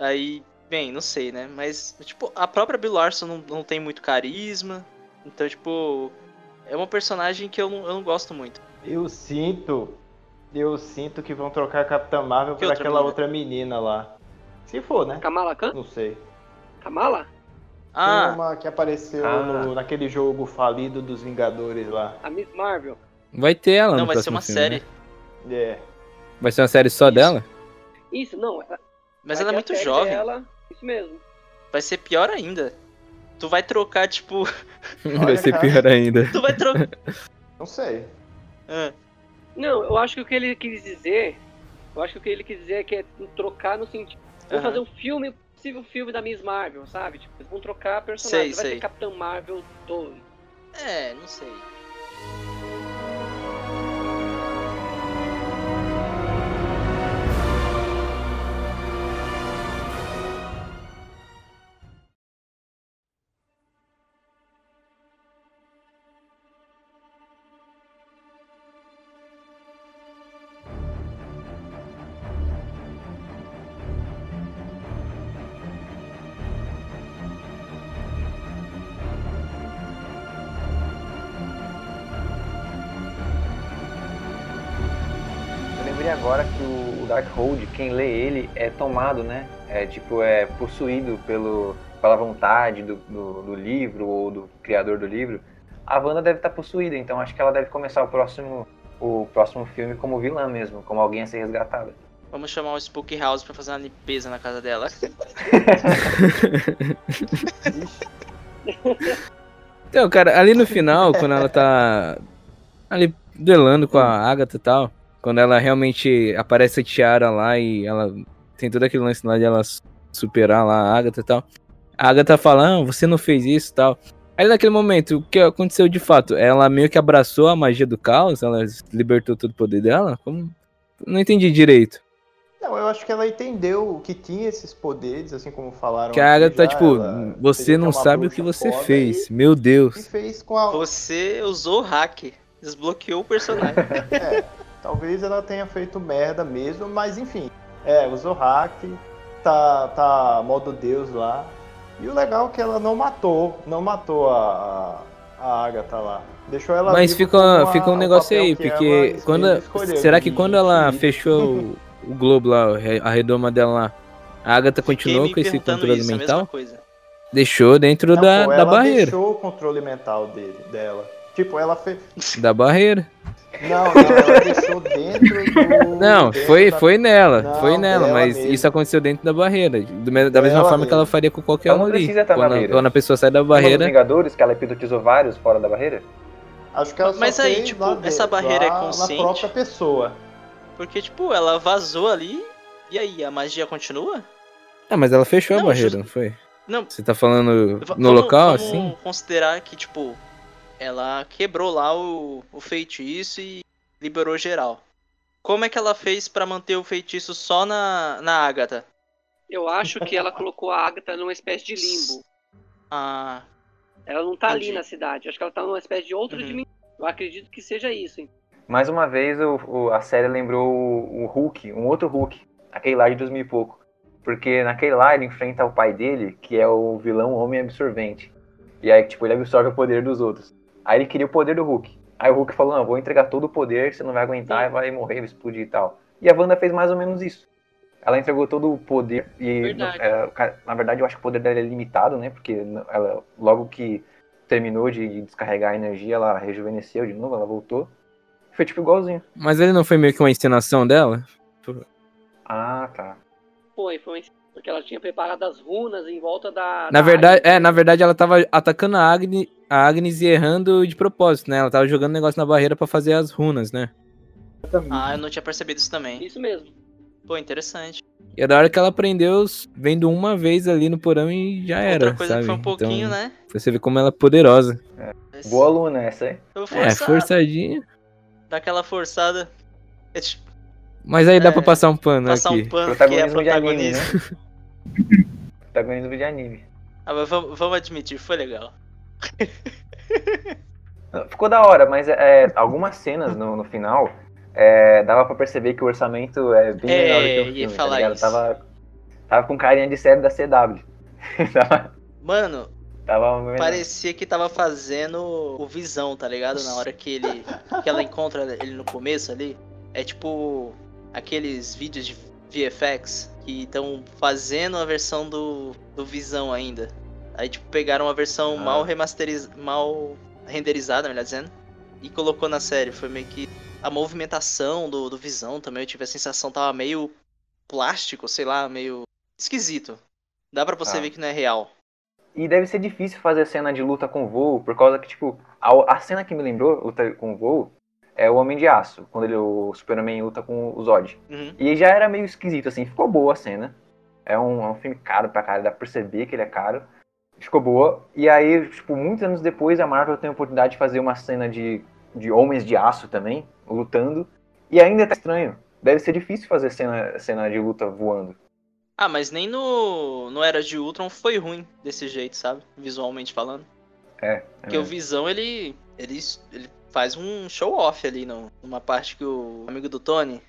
Aí, bem, não sei, né? Mas, tipo, a própria Bill Larson não, não tem muito carisma. Então, tipo, é uma personagem que eu não, eu não gosto muito. Eu sinto. Eu sinto que vão trocar a Capitã Marvel Que por outra aquela menina? outra menina lá. Se for, né? Kamala Khan? Não sei. Kamala? Tem Ah, uma que apareceu Ah. no- naquele jogo falido dos Vingadores lá. A Miss Marvel? Vai ter ela não, no vai ser uma filme, série. né? É. Vai ser uma série só Isso. dela? Isso, não. Mas ela é muito jovem. dela, Isso mesmo. Vai ser pior ainda. Tu vai trocar, tipo. Vai ser pior ainda. Tu vai trocar. Não sei. Ah, Não, eu acho que o que ele quis dizer. Eu acho que o que ele quis dizer é que é trocar no sentido. Vamos Aham. fazer um filme, possível filme da Miss Marvel, sabe? Tipo, eles vão trocar a personagem. Sei, vai sei. ser Capitã Marvel 2. é, não sei. Tomado, né? É tipo, é possuído pelo, pela vontade do, do, do livro ou do criador do livro. A Wanda deve estar possuída, então acho que ela deve começar o próximo, o próximo filme como vilã mesmo, como alguém a ser resgatada. Vamos chamar o Spook House pra fazer uma limpeza na casa dela. Então, cara, ali no final, quando ela tá ali duelando com a Agatha e tal, quando ela realmente aparece a Tiara lá e ela tem todo aquele lance lá de ela superar lá a Agatha e tal. A Agatha fala, ah, você não fez isso e tal. Aí naquele momento, o que aconteceu de fato? Ela meio que abraçou a magia do caos, ela libertou todo o poder dela? Como? Não entendi direito. Não, eu acho que ela entendeu que tinha esses poderes, assim como falaram. Que a Agatha, já, tipo, você não sabe o que você fez. E, Meu e Deus. fez com a. Você usou o hack. Desbloqueou o personagem. É, talvez ela tenha feito merda mesmo, mas enfim. É, usou hack, tá, tá modo Deus lá. E o legal é que ela não matou, não matou a, a, a Agatha lá. Deixou ela Mas fica, fica um negócio aí, que porque quando. Será que quando ela infinito. fechou o, o globo lá, a redoma dela lá, a Agatha continuou com esse controle isso, mental? Deixou dentro Não, da, pô, da ela barreira. deixou o controle mental dele, dela. Tipo, ela fez. Da barreira. Não, não, ela deixou dentro do. Não, dentro foi, da- foi nela. Não, foi nela, mas mesmo. isso aconteceu dentro da barreira. do me- da mesma forma que ela mesmo. faria com qualquer Ela um ali. Quando, a- barreira. quando a pessoa sai da barreira. Vingadores, que ela hipnotizou vários fora da barreira? Acho que ela só Mas aí, tipo, essa barreira é consciente? Na própria pessoa. Porque, tipo, ela vazou ali. E aí, a magia continua? Ah, mas ela fechou a Não, barreira, justo- não foi? Não, Você tá falando no vamos- local, vamos assim? considerar que, tipo, ela quebrou lá o, o feitiço e liberou geral. Como é que ela fez pra manter o feitiço só na, na Agatha? Eu acho que ela colocou a Agatha numa espécie de limbo. Ah, Ela não tá ali Entendi. na cidade. Acho que ela tá numa espécie de outra Uhum. dimensão. Eu acredito que seja isso. hein? Mais uma vez, o, o- a série lembrou o, o Hulk, um outro Hulk, aquele lá de 2000 e pouco. Porque naquele lá ele enfrenta o pai dele, que é o vilão Homem Absorvente. E aí, tipo, ele absorve o poder dos outros. Aí ele queria o poder do Hulk. Aí o Hulk falou, não, vou entregar todo o poder, você não vai aguentar, vai morrer, vai explodir e tal. E a Wanda fez mais ou menos isso. Ela entregou todo o poder e, Verdade. é, na verdade, eu acho que o poder dela é limitado, né? Porque ela, logo que terminou de descarregar a energia, ela rejuvenesceu de novo, ela voltou. Foi tipo igualzinho. Mas ele não foi meio que uma encenação dela? Ah, tá. Foi, foi. Porque ela tinha preparado as runas em volta da. Na da verdade, Agnes. é, na verdade ela tava atacando a Agnes, a Agnes e errando de propósito, né? Ela tava jogando negócio na barreira pra fazer as runas, né? Ah, eu não tinha percebido isso também. Isso mesmo. Pô, interessante. E é da hora que ela aprendeu vendo uma vez ali no porão e já era, Outra coisa sabe? que foi um pouquinho, então, né? Você ver como ela é poderosa. Mas Boa aluna essa vou É, forçadinha. dar aquela forçada. É, tipo, Mas aí dá É, pra passar um pano passar aqui. um pano porque é Protagonismo de anime, protagonista. né? Protagonismo de anime. Ah, mas vamos, vamos admitir, foi legal. Ficou da hora, mas é, algumas cenas no, no final é, dava pra perceber que o orçamento é bem É, menor do que o ia filme, tá falar ligado? isso. Tava, tava com carinha de série da CW. tava, Mano, tava parecia que tava fazendo o Visão, tá ligado? Na hora que ele que ela encontra ele no começo ali. É tipo aqueles vídeos de VFX que estão fazendo a versão do, do Visão ainda. Aí tipo pegaram uma versão Ah. mal remasterizada, mal renderizada, melhor dizendo, e colocou na série. Foi meio que a movimentação do, do Visão também, eu tive a sensação tava meio plástico, sei lá, meio esquisito. Dá pra você Ah. ver que não é real. E deve ser difícil fazer cena de luta com voo, por causa que, tipo, a, a cena que me lembrou, luta com voo, é o Homem de Aço, quando ele, o Superman luta com o Zod. Uhum. E já era meio esquisito, assim, ficou boa a cena. É um, é um filme caro pra caralho, dá pra perceber que ele é caro. Ficou boa. E aí, tipo, muitos anos depois, a Marvel tem a oportunidade de fazer uma cena de, de Homens de Aço também, lutando. E ainda tá estranho. Deve ser difícil fazer cena, cena de luta voando. Ah, mas nem no, no Era de Ultron foi ruim desse jeito, sabe? Visualmente falando. É. é Porque o mesmo. Visão, ele, ele, ele faz um show-off ali, no, numa parte que o amigo do Tony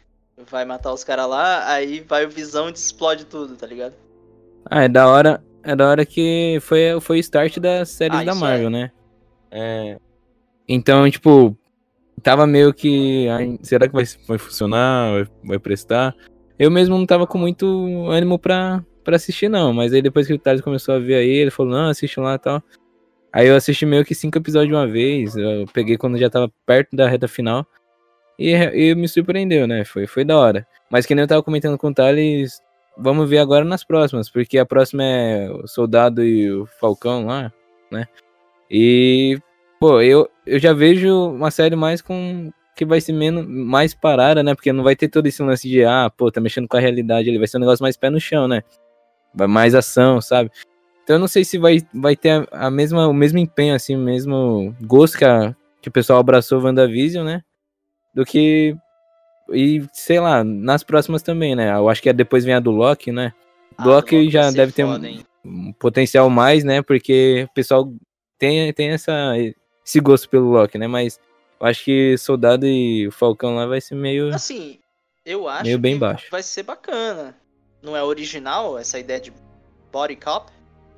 vai matar os caras lá, aí vai o Visão e explode tudo, tá ligado? Ah, é da hora. É da hora que foi, foi o start das séries Ah, da Marvel, né? É. Então, tipo, tava meio que. ai, será que vai, vai funcionar? Vai, vai prestar? Eu mesmo não tava com muito ânimo pra, pra assistir, não. Mas aí depois que o Thales começou a ver aí, ele falou, não, assiste lá e tal. Aí eu assisti meio que cinco episódios de uma vez. Eu peguei quando já tava perto da reta final. E, e me surpreendeu, né? Foi, foi da hora. Mas que nem eu tava comentando com o Thales, vamos ver agora nas próximas, porque a próxima é o Soldado e o Falcão lá, né? E, pô, eu, eu já vejo uma série mais com. que vai ser menos, mais parada, né? Porque não vai ter todo esse lance de, ah, pô, tá mexendo com a realidade, ele vai ser um negócio mais pé no chão, né? Vai mais ação, sabe? Então eu não sei se vai, vai ter a, a mesma, o mesmo empenho, assim, o mesmo gosto que, a, que o pessoal abraçou WandaVision, né? Do que. E, sei lá, nas próximas também, né? Eu acho que depois vem a do Loki, né? Ah, Loki do Loki já deve ter um- foda, um potencial mais, né? Porque o pessoal tem, tem essa, esse gosto pelo Loki, né? Mas eu acho que Soldado e o Falcão lá vai ser meio. Assim, eu acho Meio bem que baixo. vai ser bacana. Não é original essa ideia de body cop,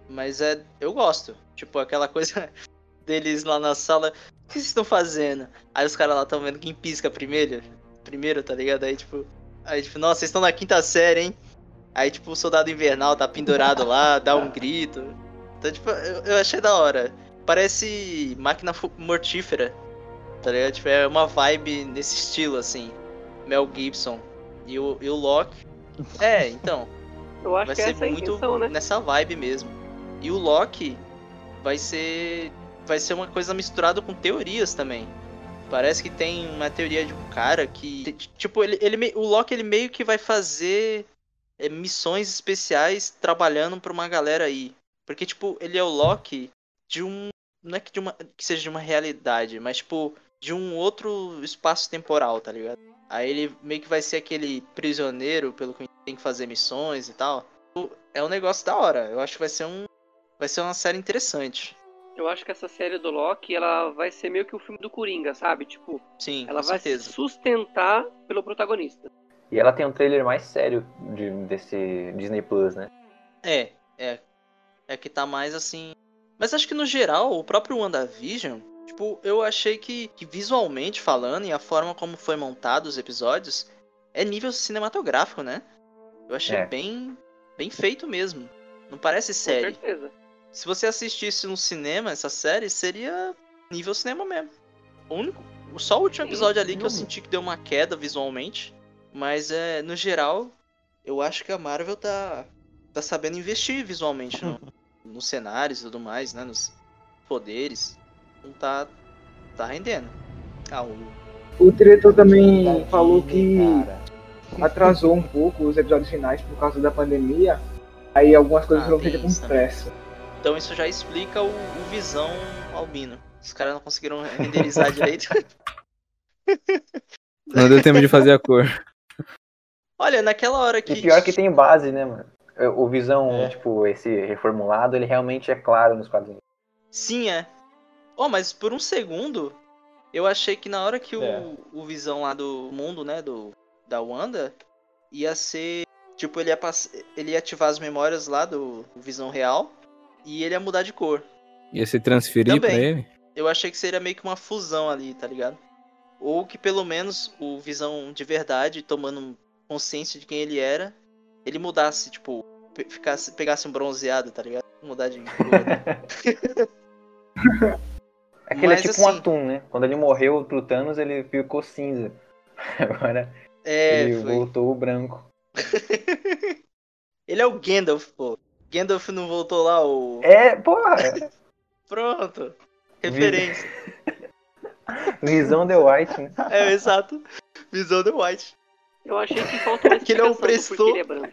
mas é eu gosto. Tipo, aquela coisa deles lá na sala, o que vocês estão fazendo? Aí os caras lá estão vendo quem pisca primeiro, primeiro, tá ligado? Aí tipo, aí tipo, nossa, vocês estão na quinta série, hein? Aí tipo, o soldado invernal tá pendurado lá, dá um grito. Então, tipo, eu, eu achei da hora. Parece máquina mortífera. Tá ligado? Tipo, é uma vibe nesse estilo, assim. Mel Gibson. E o, e o Loki. É, então. Eu acho vai que ser essa é muito intenção, né? nessa vibe mesmo. E o Loki vai ser. Vai ser uma coisa misturada com teorias também. Parece que tem uma teoria de um cara que. Tipo, ele, ele, o Loki ele meio que vai fazer é, missões especiais trabalhando pra uma galera aí. Porque, tipo, ele é o Loki de um. Não é que, de uma, que seja de uma realidade, mas, tipo, de um outro espaço temporal, tá ligado? Aí ele meio que vai ser aquele prisioneiro pelo que tem que fazer missões e tal. É um negócio da hora. Eu acho que vai ser um. Vai ser uma série interessante. Eu acho que essa série do Loki, ela vai ser meio que o filme do Coringa, sabe? Tipo, Sim, ela com vai certeza. se sustentar pelo protagonista. E ela tem um trailer mais sério de, desse Disney Plus, né? É, é. É que tá mais assim. Mas acho que no geral, o próprio WandaVision, tipo, eu achei que, que visualmente falando e a forma como foi montado os episódios é nível cinematográfico, né? Eu achei É. bem bem feito mesmo. Não parece Com série. certeza. Se você assistisse no cinema essa série, seria nível cinema mesmo. O único, só o último episódio ali que eu senti que deu uma queda visualmente, mas é, no geral, eu acho que a Marvel tá tá sabendo investir visualmente no- nos cenários e tudo mais, né, nos poderes. Não tá tá rendendo. Ah, o O diretor também Da falou que cara. atrasou um pouco os episódios finais por causa da pandemia. Aí algumas coisas Ah, foram feitas com também. pressa. Então isso já explica o, o Visão albino. Os caras não conseguiram renderizar direito. Não deu tempo de fazer a cor. Olha, naquela hora que. E pior que tem base, né, mano? O Visão, É. tipo, esse reformulado, ele realmente é claro nos quadrinhos. Sim, é. Oh, mas por um segundo, eu achei que na hora que É. o, o Visão lá do mundo, né, do da Wanda, ia ser, tipo, ele ia, pass... ele ia ativar as memórias lá do Visão real e ele ia mudar de cor. Ia se transferir pra Também. ele? Eu achei que seria meio que uma fusão ali, tá ligado? Ou que pelo menos o Visão de verdade, tomando consciência de quem ele era, ele mudasse, tipo, ficasse, pegasse um bronzeado, tá ligado? Mudar de cor. Aquele Mas, é tipo um assim- atum, né? Quando ele morreu pro Thanos, ele ficou cinza. Agora É, ele foi. voltou branco. Ele é o Gandalf, pô. Gandalf não voltou lá, o. É, porra! Pronto. Referência. Visão The White, né? É, exato. Visão The White. Eu achei que faltou uma Que ele é um prestou. ele é branco.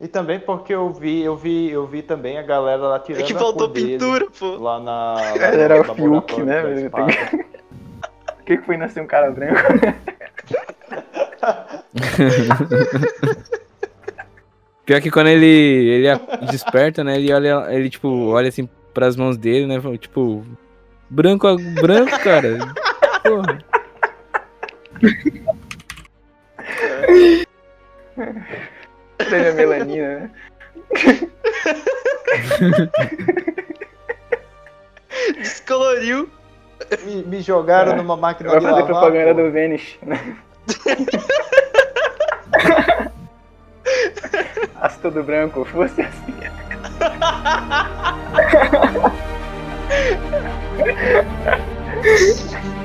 E também porque eu vi, eu vi, eu vi também a galera lá É tirando que a faltou cor dele, pintura, pô. lá na lá era o Fiuk, né. Por que, que foi nascer um cara branco? Pior que quando ele, ele desperta, né? Ele olha, ele tipo, olha assim pras mãos dele, né? Tipo, branco, a- branco, cara. Porra. Teve a melanina, né? Descoloriu. Me, me jogaram numa máquina Vai de fazer lavar. propaganda pô. do Vanish, né? Ácido branco, fosse assim.